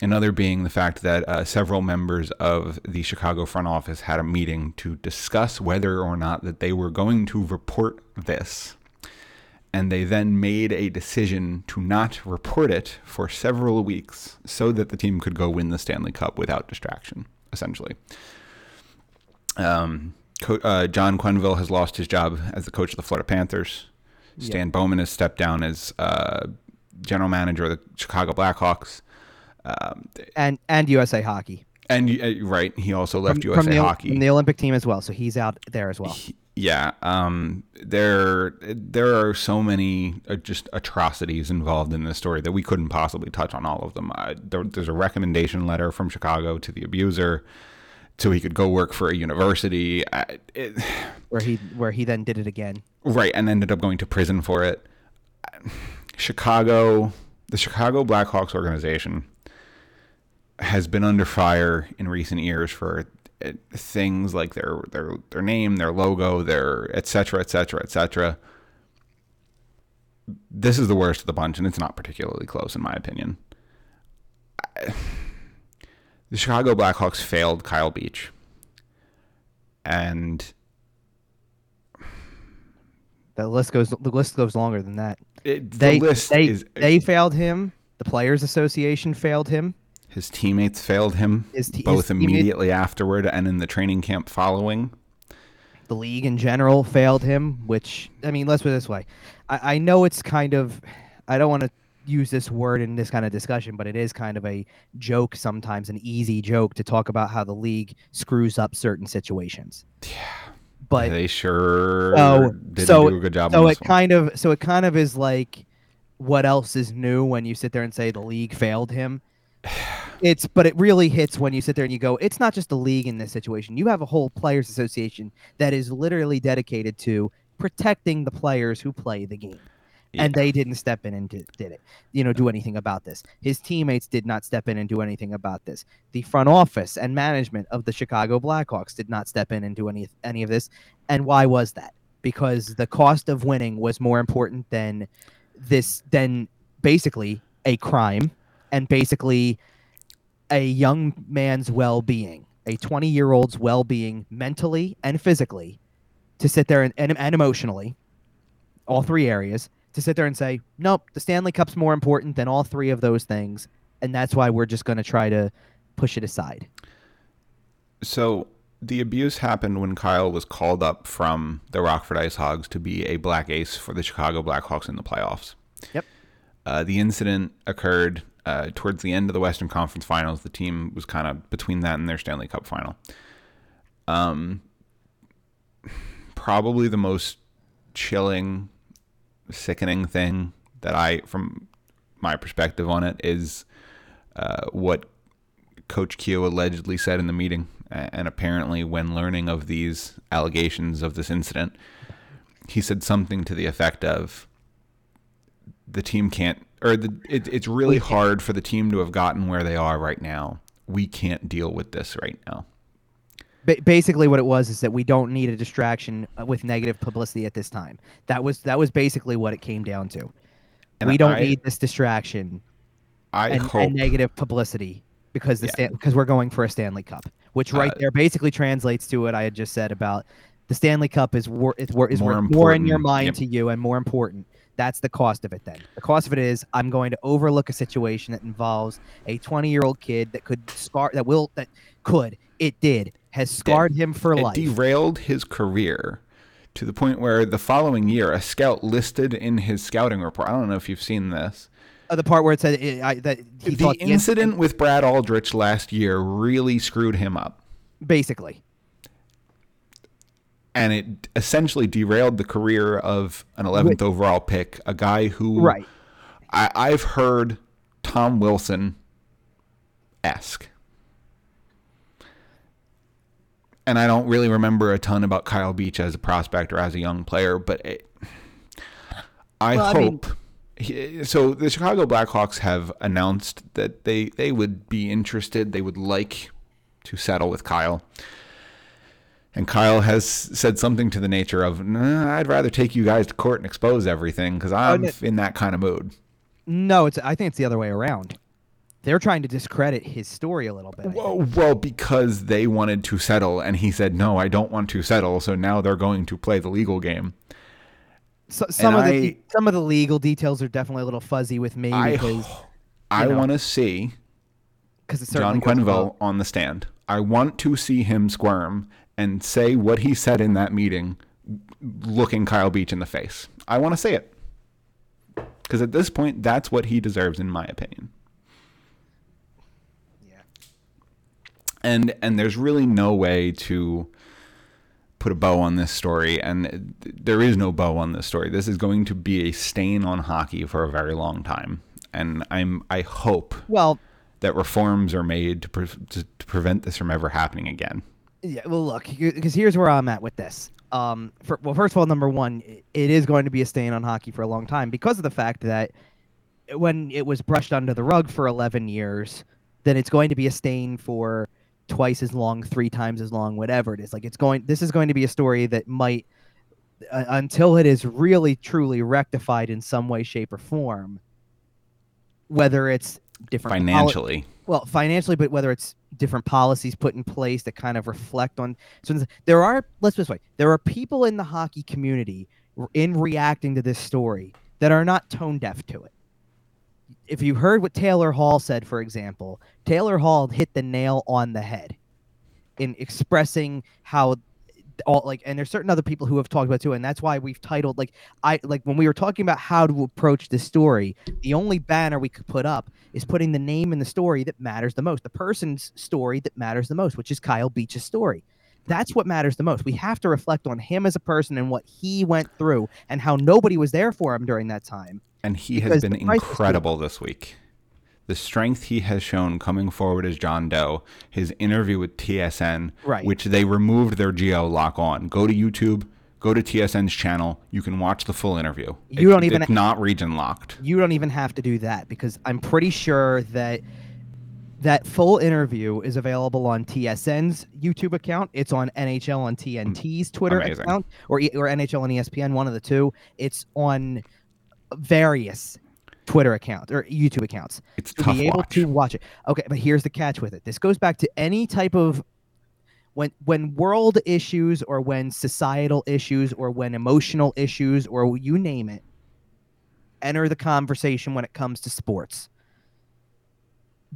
Another being the fact that uh, several members of the Chicago front office had a meeting to discuss whether or not that they were going to report this and they then made a decision to not report it for several weeks so that the team could go win the Stanley Cup without distraction, essentially. Um, Co- uh, John Quenneville has lost his job as the coach of the Florida Panthers. Stan Bowman has stepped down as uh, general manager of the Chicago Blackhawks. Um, and and USA Hockey. And uh, right, he also left from, USA from the, Hockey. From the Olympic team as well, so he's out there as well. He- yeah, um, there there are so many uh, just atrocities involved in this story that we couldn't possibly touch on all of them. Uh, there, there's a recommendation letter from Chicago to the abuser, so he could go work for a university. Uh, it, where he where he then did it again. right, and ended up going to prison for it. Chicago, the Chicago Blackhawks organization has been under fire in recent years for uh, things like their their their name, their logo, their et cetera, et cetera, et cetera. This is the worst of the bunch, and it's not particularly close in my opinion. I- the Chicago Blackhawks failed Kyle Beach, and The list goes the list goes longer than that. it, the They list they is they failed him. The players association failed him. His teammates failed him te- both immediately afterward and in the training camp following. The league in general failed him. Which I mean, let's put it this way. I, I know it's kind of I don't want to use this word in this kind of discussion, but it is kind of a joke sometimes, an easy joke to talk about how the league screws up certain situations. Yeah, But they sure so didn't so do a good job. so on it one. kind of so it kind of is like what else is new when you sit there and say the league failed him it's but it really hits when you sit there and you go it's not just the league in this situation. You have a whole players association that is literally dedicated to protecting the players who play the game. And they didn't step in and did, did it you know do anything about this. His teammates did not step in and do anything about this. The front office and management of the chicago blackhawks did not step in and do any any of this. And why was that? Because the cost of winning was more important than this than basically a crime and basically a young man's well-being a 20 year old's well-being mentally and physically to sit there and, and, and emotionally all three areas to sit there and say nope the stanley cup's more important than all three of those things and that's why we're just going to try to push it aside So the abuse happened when Kyle was called up from the Rockford Ice Hogs to be a black ace for the Chicago Blackhawks in the playoffs. Yep. Uh, the incident occurred uh, towards the end of the Western Conference Finals. The team was kind of between that and their Stanley Cup final. Um, probably the most chilling, sickening thing that I, from my perspective on it, is uh, what Coach Q allegedly said in the meeting. And apparently, when learning of these allegations of this incident, he said something to the effect of the team can't, or the, it, it's really hard for the team to have gotten where they are right now. We can't deal with this right now. ba- basically what it was is that we don't need a distraction uh, with negative publicity at this time that was that was basically what it came down to And we don't I- need this distraction I and, hope and negative publicity because the Yeah. Because we're going for a Stanley Cup, which right Uh, there basically translates to what I had just said about The Stanley Cup is wor- is, wor- is More worth more in your mind yep. to you and more important. That's the cost of it. Then the cost of it is I'm going to overlook a situation that involves a 20 year old kid that could scar that will that could it did has scarred him for it life. derailed his career to the point where the following year, a scout listed in his scouting report. I don't know if you've seen this. Uh, the part where it said it, I, that he the incident with Brad Aldrich last year really screwed him up. basically and it essentially derailed the career of an 11th overall pick, a guy who right. I, I've heard Tom Wilson esque. And I don't really remember a ton about Kyle Beach as a prospect or as a young player, but it, I Well, I mean- hope. he- so the Chicago Blackhawks have announced that they, they would be interested. They would like to settle with Kyle. And Kyle has said something to the nature of, nah, I'd rather take you guys to court and expose everything because I'm oh, no- in that kind of mood. No, it's I think it's the other way around. They're trying to discredit his story a little bit. Well, well, because they wanted to settle, and he said, "No, I don't want to settle." So now they're going to play the legal game. So, some and of the I- de- some of the legal details are definitely a little fuzzy with me I, because I want to see because John Quenneville on the stand. I want to see him squirm and say what he said in that meeting, looking Kyle Beach in the face. I want to say it because at this point, that's what he deserves, in my opinion. Yeah. and and there's really no way to put a bow on this story and there is no bow on this story this is going to be a stain on hockey for a very long time and i'm i hope Well, that reforms are made to, pre- to, to prevent this from ever happening again yeah. Well, look, because here's where I'm at with this. Um, for, well, first of all, number one, it is going to be a stain on hockey for a long time because of the fact that when it was brushed under the rug for 11 years, then it's going to be a stain for twice as long, three times as long, whatever it is. Like it's going. This is going to be a story that might, uh, until it is really truly rectified in some way, shape, or form. Whether it's different poli- financially well financially but whether it's different policies put in place that kind of reflect on so there are let's put this way there are people in the hockey community in reacting to this story that are not tone deaf to it. If you heard what taylor hall said for example taylor hall hit the nail on the head in expressing how all like and there's certain other people who have talked about too and that's why we've titled like i like when we were talking about how to approach this story the only banner we could put up is putting the name in the story that matters the most the person's story that matters the most which is kyle beach's story. That's what matters the most. We have to reflect on him as a person and what he went through and how nobody was there for him during that time and he has been the price is too- incredible this week the strength he has shown coming forward as John Doe, his interview with TSN, Right. which they removed their geo lock on. Go to YouTube, go to TSN's channel. You can watch the full interview. You It- don't even- It's not region locked. you don't even have to do that because I'm pretty sure that that full interview is available on TSN's YouTube account. It's on NHL on TNT's mm. Twitter Amazing. account, or or NHL on ESPN, one of the two. It's on various Twitter accounts or YouTube accounts It's to tough be able watch. to watch it. Okay, but here's the catch with it. This goes back to any type of when when world issues or when societal issues or when emotional issues or you name it enter the conversation when it comes to sports.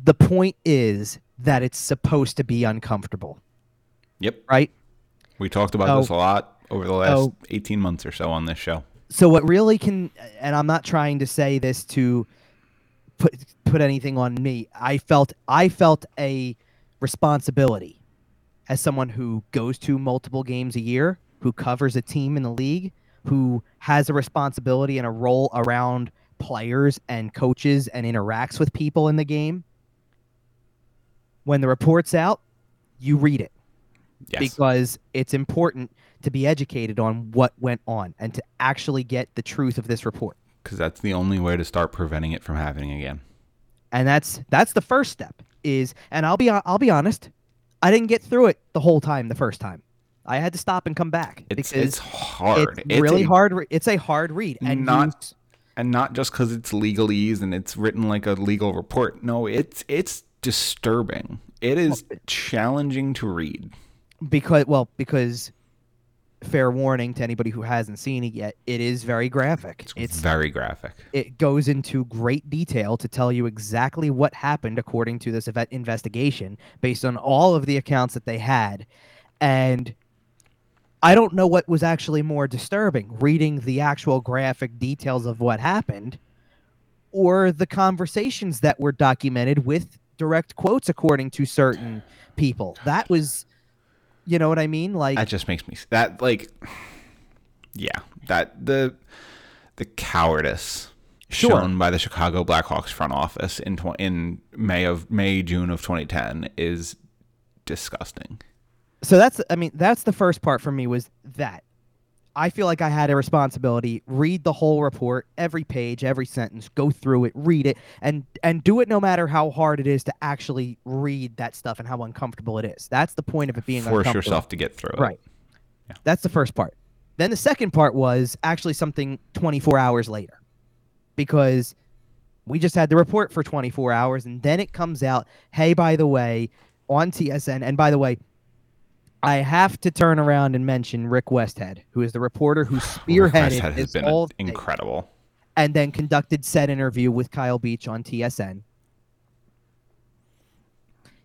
The point is that it's supposed to be uncomfortable, Yep. right? We talked about Oh. this a lot over the last Oh. 18 months or so on this show. So what really can and i'm not trying to say this to put put anything on me. I felt i felt a responsibility as someone who goes to multiple games a year who covers a team in the league who has a responsibility and a role around players and coaches and interacts with people in the game. When the report's out you read it. Yes. because it's important to be educated on what went on and to actually get the truth of this report. Because that's the only way to start preventing it from happening again. And that's that's the first step is and I'll be I'll be honest, I didn't get through it the whole time the first time. I had to stop and come back It's, because it's hard. it's really a- hard re- it's a hard read and Not- you- and not just because it's legalese and it's written like a legal report. No, it's it's disturbing. It is challenging to read. because well because fair warning to anybody who hasn't seen it yet, it is very graphic. It's, It's very graphic. it goes into great detail to tell you exactly what happened according to this event investigation based on all of the accounts that they had and i don't know what was actually more disturbing reading the actual graphic details of what happened or the conversations that were documented with direct quotes according to certain people that was you know what i mean like That just makes me that like, yeah, that the the cowardice Sure. shown by the Chicago Blackhawks front office in tw- in May of May June of 2010 is disgusting. so that's i mean that's the first part for me was that i feel like i had a responsibility. Read the whole report every page every sentence go through it read it and and do it no matter how hard it is to actually read that stuff and how uncomfortable it is. That's the point of it being Force yourself to get through it. right. That's the first part. Then the second part was actually something 24 hours later because we just had the report for 24 hours and then it comes out hey by the way on tsn and by the way i have to turn around and mention rick westhead who is the reporter who spearheaded Westhead has this been whole thing incredible. and then conducted said interview with kyle beach on tsn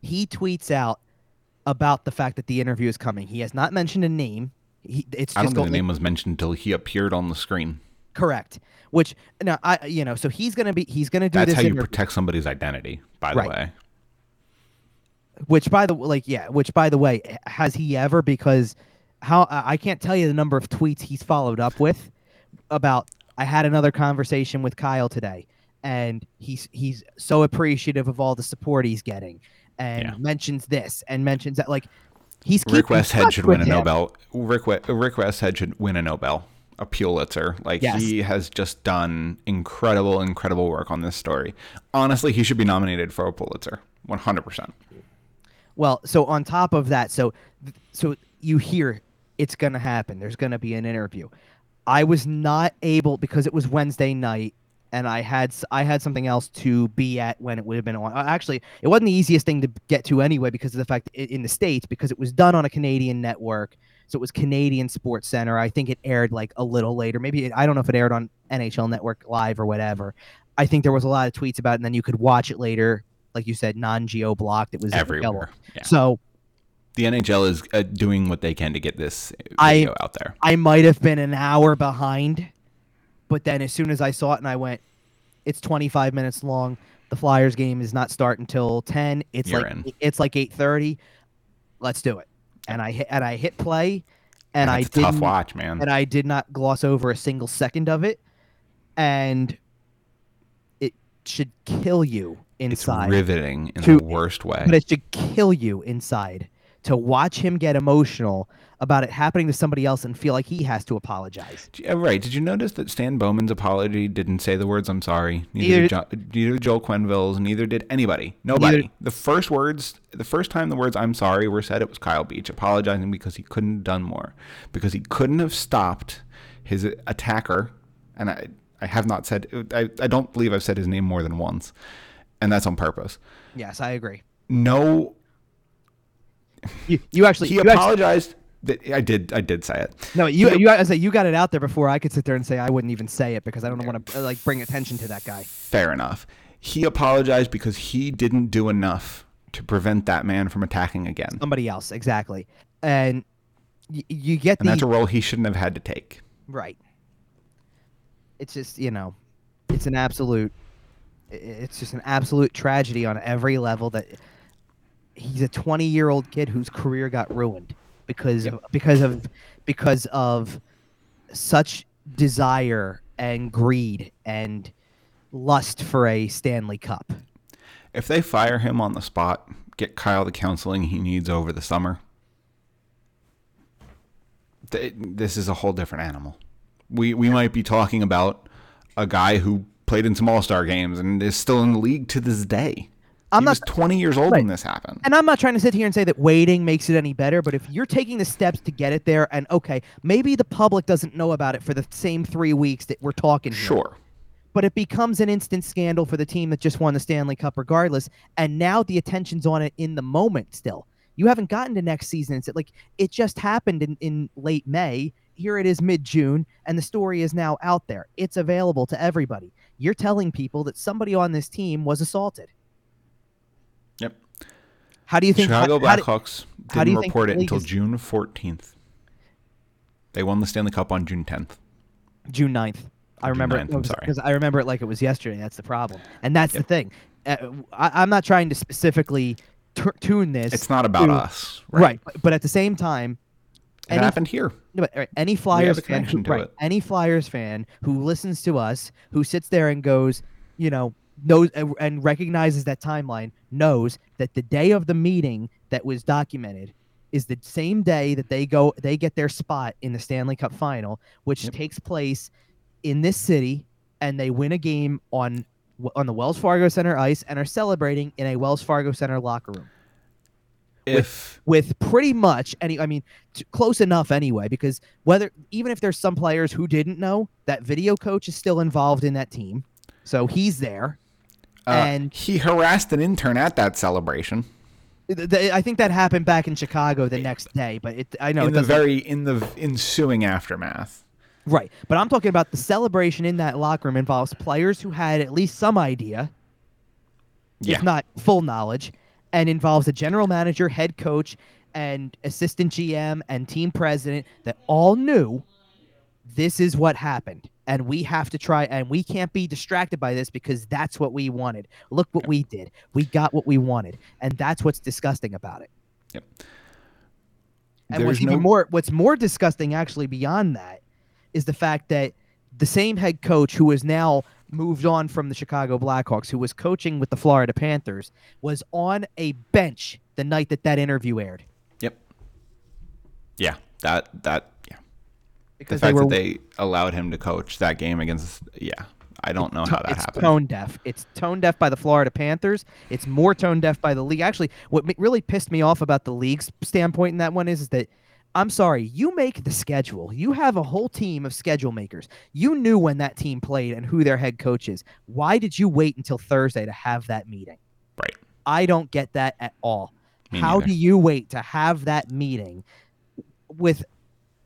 he tweets out about the fact that the interview is coming he has not mentioned a name he, it's I don't just think the name was mentioned until he appeared on the screen. Correct. Which now I you know so he's gonna be he's gonna do this. That's this how you interview- protect somebody's identity. By Right. the way, which by the like yeah which by the way has he ever because how I I can't tell you the number of tweets he's followed up with about I had another conversation with Kyle today and he's he's so appreciative of all the support he's getting and Yeah. mentions this and mentions that like he's Rick Westhead should win a him. Nobel. Rick We- Rick Westhead should win a Nobel, a Pulitzer. Like Yes. he has just done incredible, incredible work on this story. Honestly, he should be nominated for a Pulitzer, one hundred percent. Well, so on top of that, so so you hear it's going to happen. There's going to be an interview. I was not able because it was Wednesday night and I had I had something else to be at when it would have been on. uh, Actually, it wasn't the easiest thing to get to anyway because of the fact in the states because it was done on a Canadian network. So it was Canadian Sports Center. I think it aired like a little later. Maybe it, I don't know if it aired on NHL Network Live or whatever. I think there was a lot of tweets about it, and then you could watch it later, like you said, non-geo blocked. It was available. Everywhere. Yeah. So The NHL is uh, doing what they can to get this I- out there. I might have been an hour behind, but then as soon as I saw it and I went, it's 25 minutes long. The Flyers game is not start until 10. It's You're like in. it's like 8:30. Let's do it. And I hit and I hit play, and I It's a tough didn't watch, man. and I did not gloss over a single second of it, and it should kill you inside. It's riveting in To- the worst way. but it should kill you inside to watch him get emotional about it happening to somebody else and feel like he has to apologize. Yeah, uh, right. Did you notice that Stan Bowman's apology didn't say the words "I'm sorry"? Neither Neither- did, jo- neither did Joel Quenneville's. Neither did anybody. Nobody. Neither- The first words, the first time the words "I'm sorry" were said, it was Kyle Beach apologizing because he couldn't have done more, because he couldn't have stopped his attacker. And I, I have not said. I, I don't believe I've said his name more than once, and that's on purpose. Yes, I agree. No, You, you actually, he you actually apologized. that I did. I did say it. no, you, he- you, I say you got it out there before I could sit there and say I wouldn't even say it because I don't want to uh, like bring attention to that guy. Fair enough. He apologized because he didn't do enough to prevent that man from attacking again. Somebody else, exactly. And you get And the that's a role he shouldn't have had to take. right. It's just you know, it's an absolute. It's just an absolute tragedy on every level that he's a 20 year old kid whose career got ruined because of, because of because of such desire and greed and lust for a Stanley Cup. If they fire him on the spot, get Kyle the counseling he needs over the summer, th- this is a whole different animal. We we might be talking about a guy who played in some All Star games and is still in the league to this day. I'm he not was 20 years old Right. when this happened. And I'm not trying to sit here and say that waiting makes it any better, but if you're taking the steps to get it there, and okay, maybe the public doesn't know about it for the same three weeks that we're talking here, Sure. but it becomes an instant scandal for the team that just won the Stanley Cup regardless, and now the attention's on it in the moment still. You haven't gotten to next season. It's like it just happened in, in late May. Here it is mid June, and the story is now out there. It's available to everybody. You're telling people that somebody on this team was assaulted. Yep. How do you think Chicago how, Blackhawks how do didn't report it until is- June 14th. They won the Stanley Cup on June 10th. June 9th. I June remember 9th, it I'm sorry. because I remember it like it was yesterday. That's the problem, and that's the thing. Uh, I, I'm not trying to specifically t- tune this. It's not about to- us, right? right? But at the same time, It any- happened here. No, but, uh, any Flyers fan, who, right, it. any Flyers fan who listens to us, who sits there and goes, you know, knows and- and recognizes that timeline, knows that the day of the meeting that was documented is the same day that they go, they get their spot in the Stanley Cup Final, which Yep. takes place in this city, and they win a game on on the Wells Fargo Center ice and are celebrating in a Wells Fargo Center locker room If with pretty much any i mean t- close enough anyway because whether even if there's some players who didn't know that video coach is still involved in that team so he's there uh, And- he harassed an intern at that celebration Th- th- i think that happened back in chicago the next day but it i know it in the very in the ensuing aftermath. right but i'm talking about the celebration in that locker room involves players who had at least some idea Yeah. if not full knowledge, and involves a general manager, head coach, and assistant GM and team president that all knew this is what happened. And we have to try, and we can't be distracted by this because that's what we wanted. Look what we did. We got what we wanted. And that's what's disgusting about it. Yep. And what's There's even no- more what's more disgusting actually beyond that is the fact that the same head coach who is now moved on from the Chicago Blackhawks, who was coaching with the Florida Panthers, was on a bench the night that that interview aired Yep. Yeah. That that yeah. The because they fact were that they allowed him to coach that game against yeah. I don't know how that happened. it's happened. tone deaf. It's tone deaf by the Florida Panthers. It's more tone deaf by the league. Actually, what really pissed me off about the league's standpoint in that one is, is that I'm sorry, you make the schedule. You have a whole team of schedule makers. You knew when that team played and who their head coach is. Why did you wait until Thursday to have that meeting? Right. I don't get that at all. Me How neither. do you wait to have that meeting with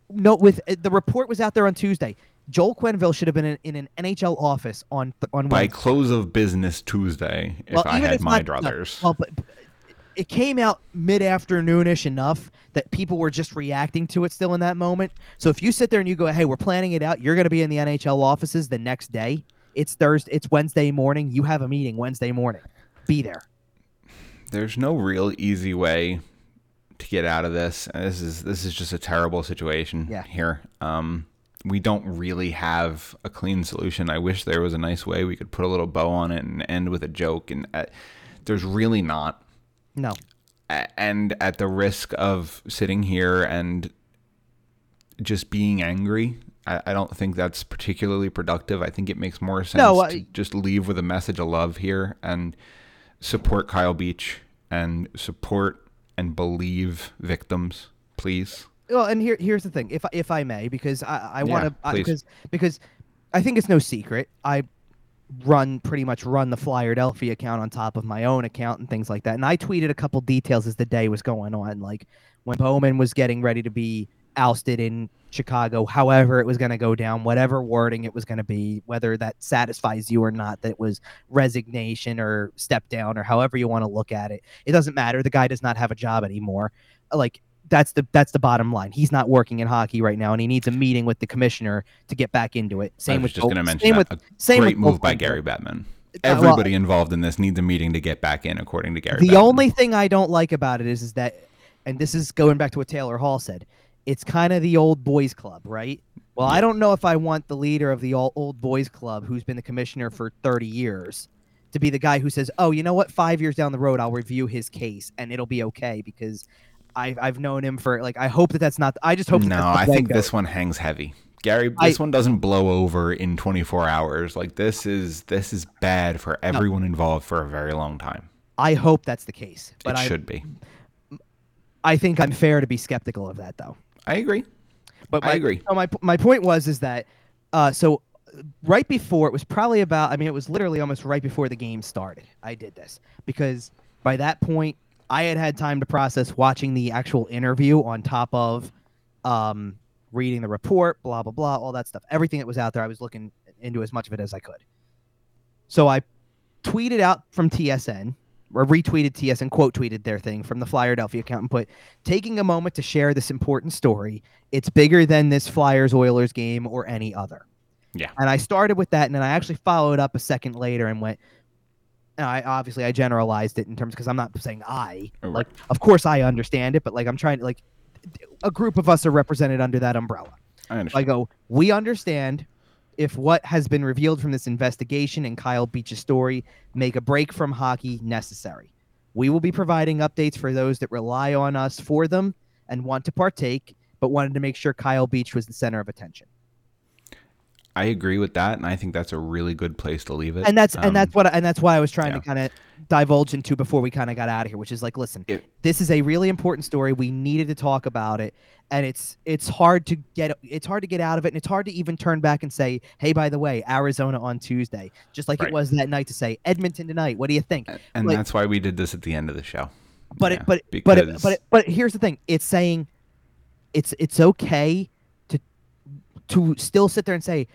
no with uh, the report was out there on Tuesday. Joel Quenneville should have been in, in an NHL office on on By Wednesday. close of business Tuesday, if I even had my not- no, druthers. well, but but it came out mid afternoonish enough that people were just reacting to it still in that moment. So if you sit there and you go, "Hey, we're planning it out," you're going to be in the NHL offices the next day. It's Thursday. It's Wednesday morning. You have a meeting Wednesday morning. Be there. there's no real easy way to get out of this. This is this is just a terrible situation Yeah. here. Um, we don't really have a clean solution. I wish there was a nice way we could put a little bow on it and end with a joke. And uh, there's really not. No. And at the risk of sitting here and just being angry, I, I don't think that's particularly productive. I think it makes more sense No, I- to just leave with a message of love here and support Kyle Beach and support and believe victims, please. Well, and here here's the thing, if I- if I may, because I I want to please. because because I think it's no secret I run pretty much run the Flyerdelphia account on top of my own account and things like that, and I tweeted a couple details as the day was going on, like when Bowman was getting ready to be ousted in Chicago, however it was going to go down, whatever wording it was going to be, whether that satisfies you or not, that was resignation or step down or however you want to look at it. It doesn't matter. The guy does not have a job anymore. Like that's the that's the bottom line. He's not working in hockey right now, and he needs a meeting with the commissioner to get back into it. Same I was with just going to mention same that. with same great with move by Gary Bettman. Uh, well, Everybody involved in this needs a meeting to get back in, according to Gary. The Bettman. only thing I don't like about it is, is that, and this is going back to what Taylor Hall said, it's kind of the old boys club, right? Well, I don't know if I want the leader of the all old boys club, who's been the commissioner for 30 years, to be the guy who says, "Oh, you know what? Five years down the road, I'll review his case and it'll be okay," because I've I've known him for like I hope that that's not. I just hope. that No, I think this one hangs heavy. Gary, I- this one doesn't blow over in 24 hours. Like this is this is bad for everyone involved for a very long time. I hope that's the case, but it I should be. I think I'm fair to be skeptical of that though. I agree. But I agree. So my my point was is that uh, so right before it was probably about I mean it was literally almost right before the game started. I did this because by that point I had had time to process watching the actual interview on top of um, reading the report, blah blah blah, all that stuff. Everything that was out there, I was looking into as much of it as I could. So I tweeted out from TSN or retweeted TSN, quote tweeted their thing from the Flyerdelphia account and put, taking a moment to share this important story. It's bigger than this Flyers Oilers game or any other. Yeah. And I started with that, and then I actually followed up a second later and went, I obviously I generalized it in terms because I'm not saying I oh, Right. like of course I understand it, but like I'm trying to like a group of us are represented under that umbrella. I I go, we understand if what has been revealed from this investigation and Kyle Beach's story make a break from hockey necessary. We will be providing updates for those that rely on us for them and want to partake, but wanted to make sure Kyle Beach was the center of attention. I agree with that, and I think that's a really good place to leave it. And that's Um, and that's what and that's what I was trying yeah. to kind of divulge into before we kind of got out of here, which is like, listen, It- this is a really important story. We needed to talk about it, and it's it's hard to get it's hard to get out of it, and it's hard to even turn back and say, hey, by the way, Arizona on Tuesday, just like Right. it was that night to say Edmonton tonight. What do you think? and like- that's why we did this at the end of the show. But Yeah, it but but it, but it, but here's the thing. It's saying it's it's okay to to still sit there and say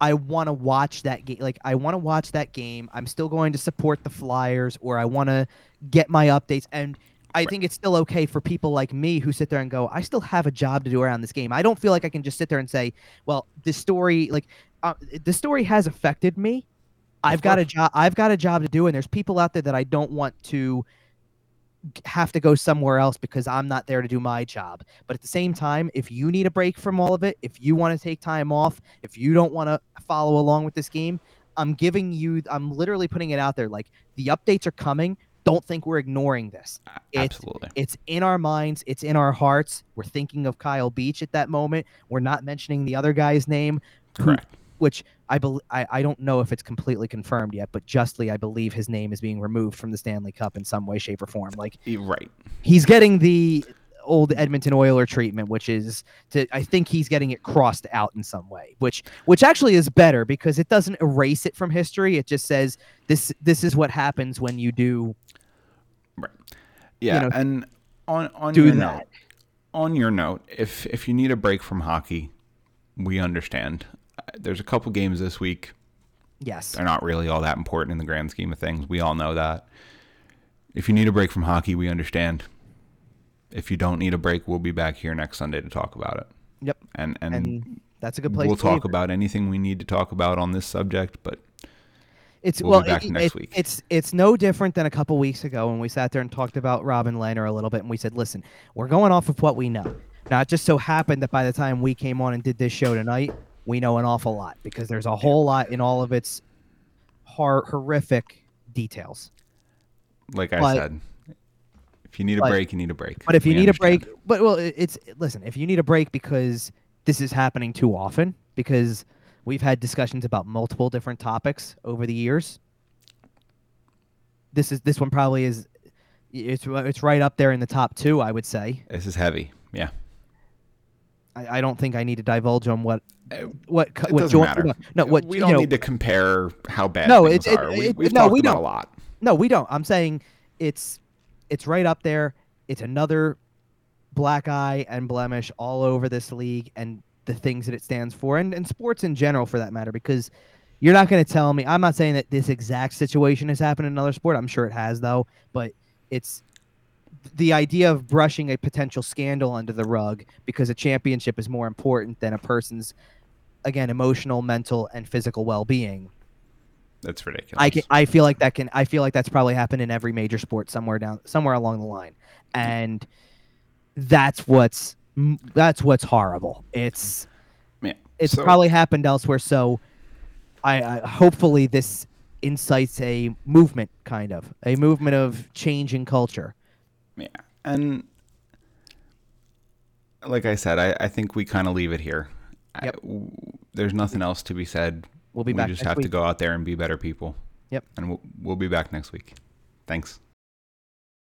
I want to watch that game. Like I want to watch that game. I'm still going to support the Flyers, or I want to get my updates. And I think it's still okay for people like me who sit there and go, I still have a job to do around this game. I don't feel like I can just sit there and say, well, this story, like, uh, the story has affected me. I've got a job. I've got a job to do, and there's people out there that I don't want to have to go somewhere else because I'm not there to do my job. But at the same time, if you need a break from all of it, if you want to take time off, if you don't want to follow along with this game, I'm giving you I'm literally putting it out there like the updates are coming. Don't think we're ignoring this. It's- Absolutely. It's in our minds, it's in our hearts. We're thinking of Kyle Beach at that moment. We're not mentioning the other guy's name who- Correct. which I, bel I I don't know if it's completely confirmed yet, but justly I believe his name is being removed from the Stanley Cup in some way, shape, or form. Like Right. he's getting the old Edmonton Oiler treatment, which is to I think he's getting it crossed out in some way, which which actually is better because it doesn't erase it from history. It just says this this is what happens when you do Right. Yeah, know, and on on your that. note, on your note, if if you need a break from hockey, we understand. There's a couple games this week. yes. They're not really all that important in the grand scheme of things. We all know that. If you need a break from hockey, we understand. If you don't need a break, we'll be back here next Sunday to talk about it. Yep. And and, And that's a good place we'll to talk about anything we need to talk about on this subject. But It's We'll well, back it- next it- week. It's it's no different than a couple weeks ago when we sat there and talked about Robin Lehner a little bit, and we said, "Listen, we're going off of what we know." Now, it just so happened that by the time we came on and did this show tonight, we know an awful lot because there's a whole lot in all of its hor- horrific details. like I But- said, if you need a but- break, you need a break. But if you We need a break, but well, it's listen. If you need a break because this is happening too often, because we've had discussions about multiple different topics over the years. This is this one probably is. It's it's right up there in the top two, I would say. this is heavy. Yeah. I, I don't think I need to divulge on what Uh, what It what doesn't matter. no, what we you don't know, need to compare how bad No, things it- it- are. we, we've no, talked we about don't. a lot. No, we don't. I'm saying it's it's right up there. It's another black eye and blemish all over this league and the things that it stands for and, and sports in general for that matter because you're not going to tell me I'm not saying that this exact situation has happened in another sport. I'm sure it has though, but it's the idea of brushing a potential scandal under the rug because a championship is more important than a person's again emotional, mental and physical well-being That's ridiculous. I can, I feel like that can I feel like that's probably happened in every major sport somewhere down somewhere along the line, and that's what's that's what's horrible. It's Yeah. it's So- probably happened elsewhere. So, I, I hopefully this incites a movement, kind of a movement of change in culture. Yeah. And like I said, I, I think we kind of leave it here. Yep. w- there's nothing else to be said. We'll be we back We just have to go out there and be better people. Yep. And we'll, we'll be back next week. Thanks.